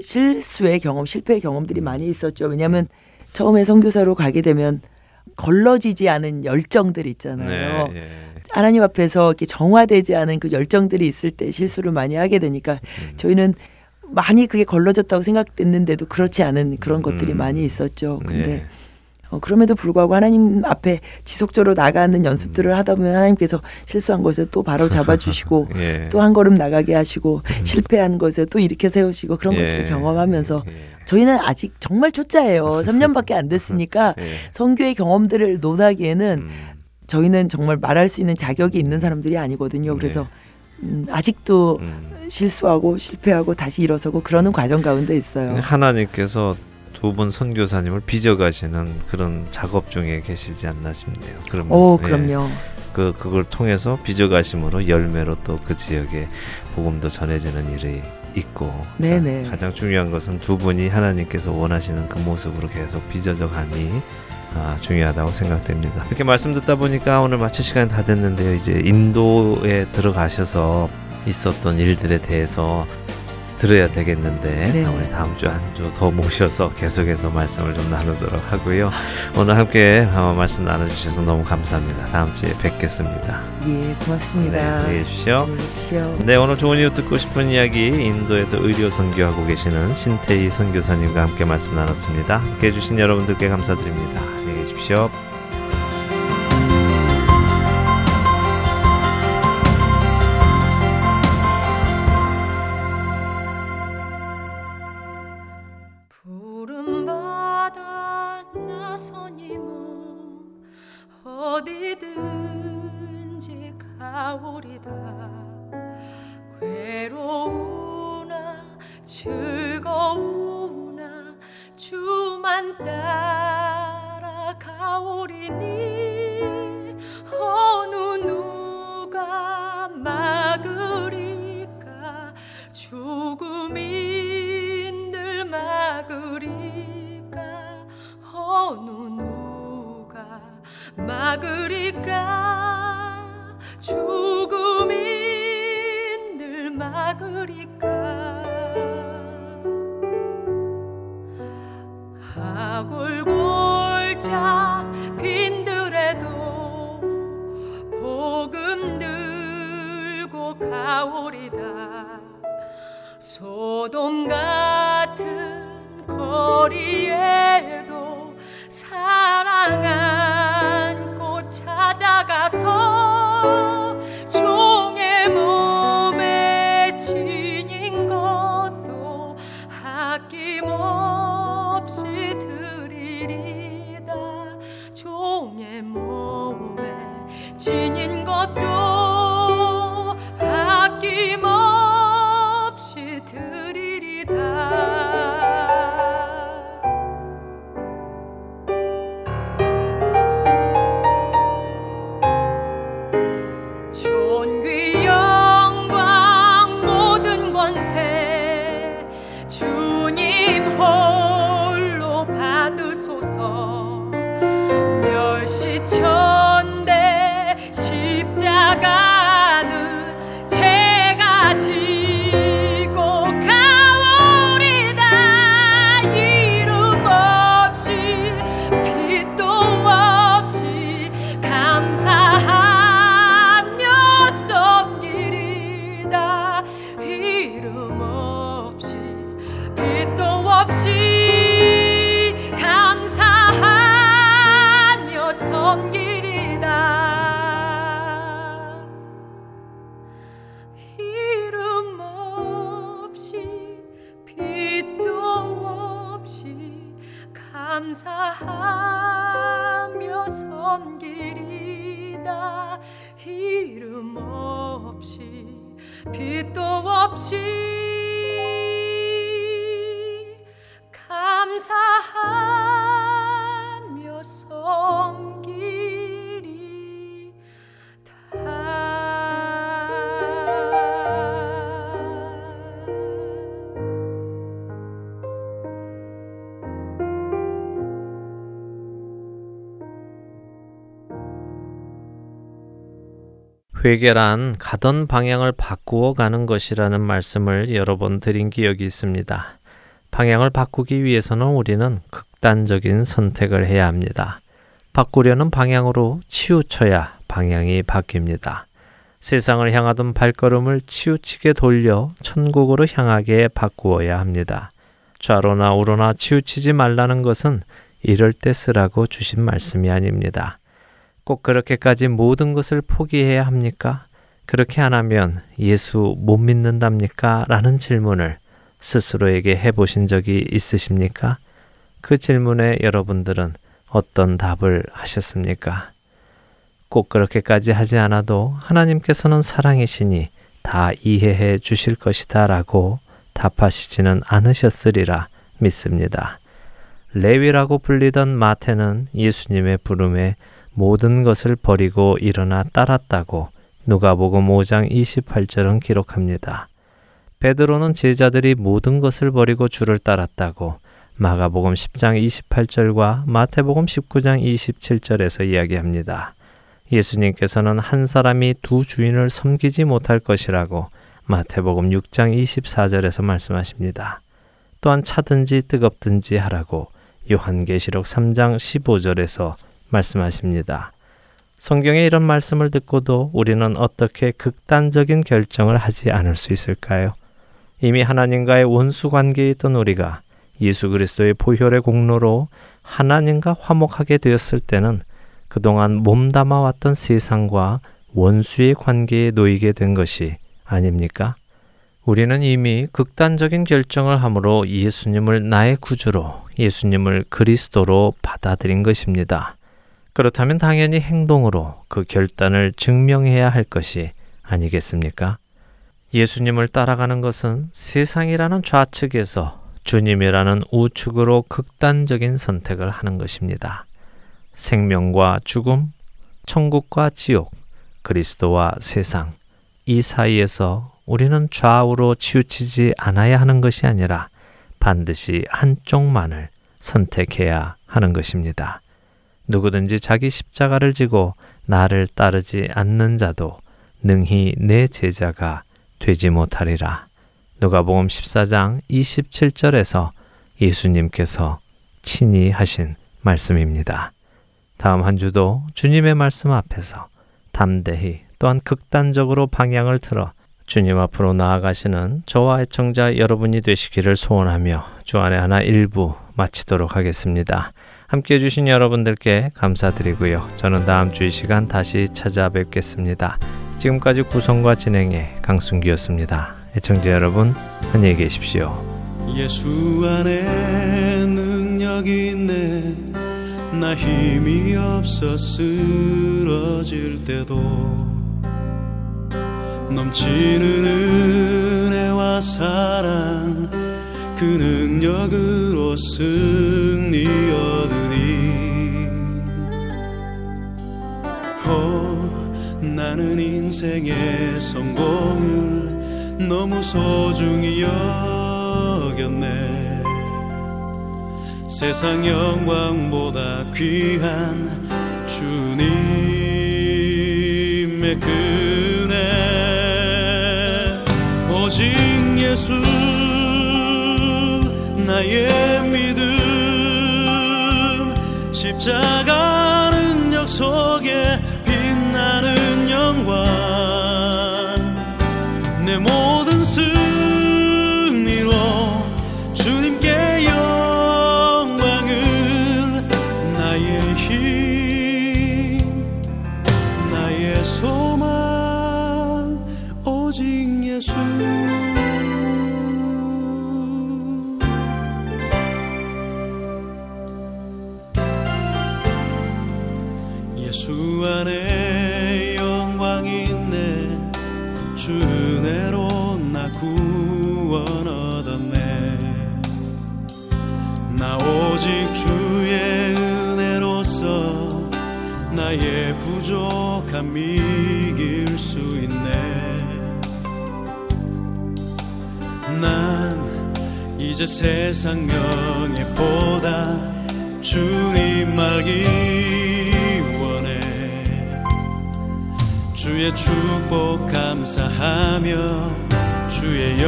실수의 경험, 실패의 경험들이 많이 있었죠. 왜냐하면 처음에 선교사로 가게 되면 걸러지지 않은 열정들 있잖아요. 네, 예. 하나님 앞에서 이렇게 정화되지 않은 그 열정들이 있을 때 실수를 많이 하게 되니까 음. 저희는 많이 그게 걸러졌다고 생각됐는데도 그렇지 않은 그런 것들이 음. 많이 있었죠. 근데 예. 어, 그럼에도 불구하고 하나님 앞에 지속적으로 나가는 연습들을 하다 보면 하나님께서 실수한 것에 또 바로 잡아주시고 예. 또한 걸음 나가게 하시고 실패한 것에 또 일으켜 세우시고 그런 예. 것들을 경험하면서 예. 저희는 아직 정말 초짜예요. 3년밖에 안 됐으니까 예. 성교의 경험들을 논하기에는 음. 저희는 정말 말할 수 있는 자격이 있는 사람들이 아니거든요. 그래서 음, 아직도 네. 음. 실수하고 실패하고 다시 일어서고 그러는 과정 가운데 있어요. 하나님께서 두 분 선교사님을 빚어가시는 그런 작업 중에 계시지 않나 싶네요. 그러면서 오, 예. 그럼요. 그 그걸 통해서 빚어가심으로 열매로 또 그 지역에 복음도 전해지는 일이 있고 네네. 자, 가장 중요한 것은 두 분이 하나님께서 원하시는 그 모습으로 계속 빚어져 가니 아, 중요하다고 생각됩니다. 이렇게 말씀 듣다 보니까 오늘 마칠 시간이 다 됐는데요. 이제 인도에 들어가셔서 있었던 일들에 대해서 들어야 되겠는데 네. 우리 다음 주 한 주 더 모셔서 계속해서 말씀을 좀 나누도록 하고요. 오늘 함께 어, 말씀 나눠주셔서 너무 감사합니다. 다음 주에 뵙겠습니다. 예, 고맙습니다. 네, 안녕히 계십시오. 안녕히 계십시오. 네 오늘 좋은 이유 듣고 싶은 이야기 인도에서 의료 선교하고 계시는 신태희 선교사님과 함께 말씀 나눴습니다. 함께 해주신 여러분들께 감사드립니다. 안녕히 계십시오. 회개란 가던 방향을 바꾸어 가는 것이라는 말씀을 여러 번 드린 기억이 있습니다. 방향을 바꾸기 위해서는 우리는 극단적인 선택을 해야 합니다. 바꾸려는 방향으로 치우쳐야 방향이 바뀝니다. 세상을 향하던 발걸음을 치우치게 돌려 천국으로 향하게 바꾸어야 합니다. 좌로나 우로나 치우치지 말라는 것은 이럴 때 쓰라고 주신 말씀이 아닙니다. 꼭 그렇게까지 모든 것을 포기해야 합니까? 그렇게 안 하면 예수 못 믿는답니까? 라는 질문을 스스로에게 해보신 적이 있으십니까? 그 질문에 여러분들은 어떤 답을 하셨습니까? 꼭 그렇게까지 하지 않아도 하나님께서는 사랑이시니 다 이해해 주실 것이다 라고 답하시지는 않으셨으리라 믿습니다. 레위라고 불리던 마태는 예수님의 부름에 모든 것을 버리고 일어나 따랐다고 누가복음 5장 28절은 기록합니다. 베드로는 제자들이 모든 것을 버리고 주를 따랐다고 마가복음 10장 28절과 마태복음 19장 27절에서 이야기합니다. 예수님께서는 한 사람이 두 주인을 섬기지 못할 것이라고 마태복음 6장 24절에서 말씀하십니다. 또한 차든지 뜨겁든지 하라고 요한계시록 3장 15절에서 말씀하십니다. 성경의 이런 말씀을 듣고도 우리는 어떻게 극단적인 결정을 하지 않을 수 있을까요? 이미 하나님과의 원수 관계에 있던 우리가 예수 그리스도의 보혈의 공로로 하나님과 화목하게 되었을 때는 그동안 몸담아 왔던 세상과 원수의 관계에 놓이게 된 것이 아닙니까? 우리는 이미 극단적인 결정을 함으로 예수님을 나의 구주로, 예수님을 그리스도로 받아들인 것입니다. 그렇다면 당연히 행동으로 그 결단을 증명해야 할 것이 아니겠습니까? 예수님을 따라가는 것은 세상이라는 좌측에서 주님이라는 우측으로 극단적인 선택을 하는 것입니다. 생명과 죽음, 천국과 지옥, 그리스도와 세상, 이 사이에서 우리는 좌우로 치우치지 않아야 하는 것이 아니라 반드시 한쪽만을 선택해야 하는 것입니다. 누구든지 자기 십자가를 지고 나를 따르지 않는 자도 능히 내 제자가 되지 못하리라. 누가복음 14장 27절에서 예수님께서 친히 하신 말씀입니다. 다음 한 주도 주님의 말씀 앞에서 담대히 또한 극단적으로 방향을 틀어 주님 앞으로 나아가시는 저와 애청자 여러분이 되시기를 소원하며 주안의 하나 일부 마치도록 하겠습니다. 함께 해주신 여러분들께 감사드리고요. 저는 다음 주 이 시간 다시 찾아뵙겠습니다. 지금까지 구성과 진행의 강순기였습니다. 애청자 여러분, 안녕히 계십시오. 예수 안에 능력이 있네 나 힘이 없어 쓰러질 때도 넘치는 은혜와 사랑 그 능력으로 승리 얻으리 어, 나는 인생의 성공을 너무 소중히 여겼네. 세상 영광보다 귀한 주님의 그네. 오직 예수 나의 믿음. 십자가 능력 속에 오직 주의 은혜로서 나의 부족함 이길 수 있네. 난 이제 세상 명예보다 주님 알기 원해. 주의 축복 감사하며 주의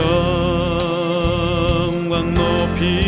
영광 높이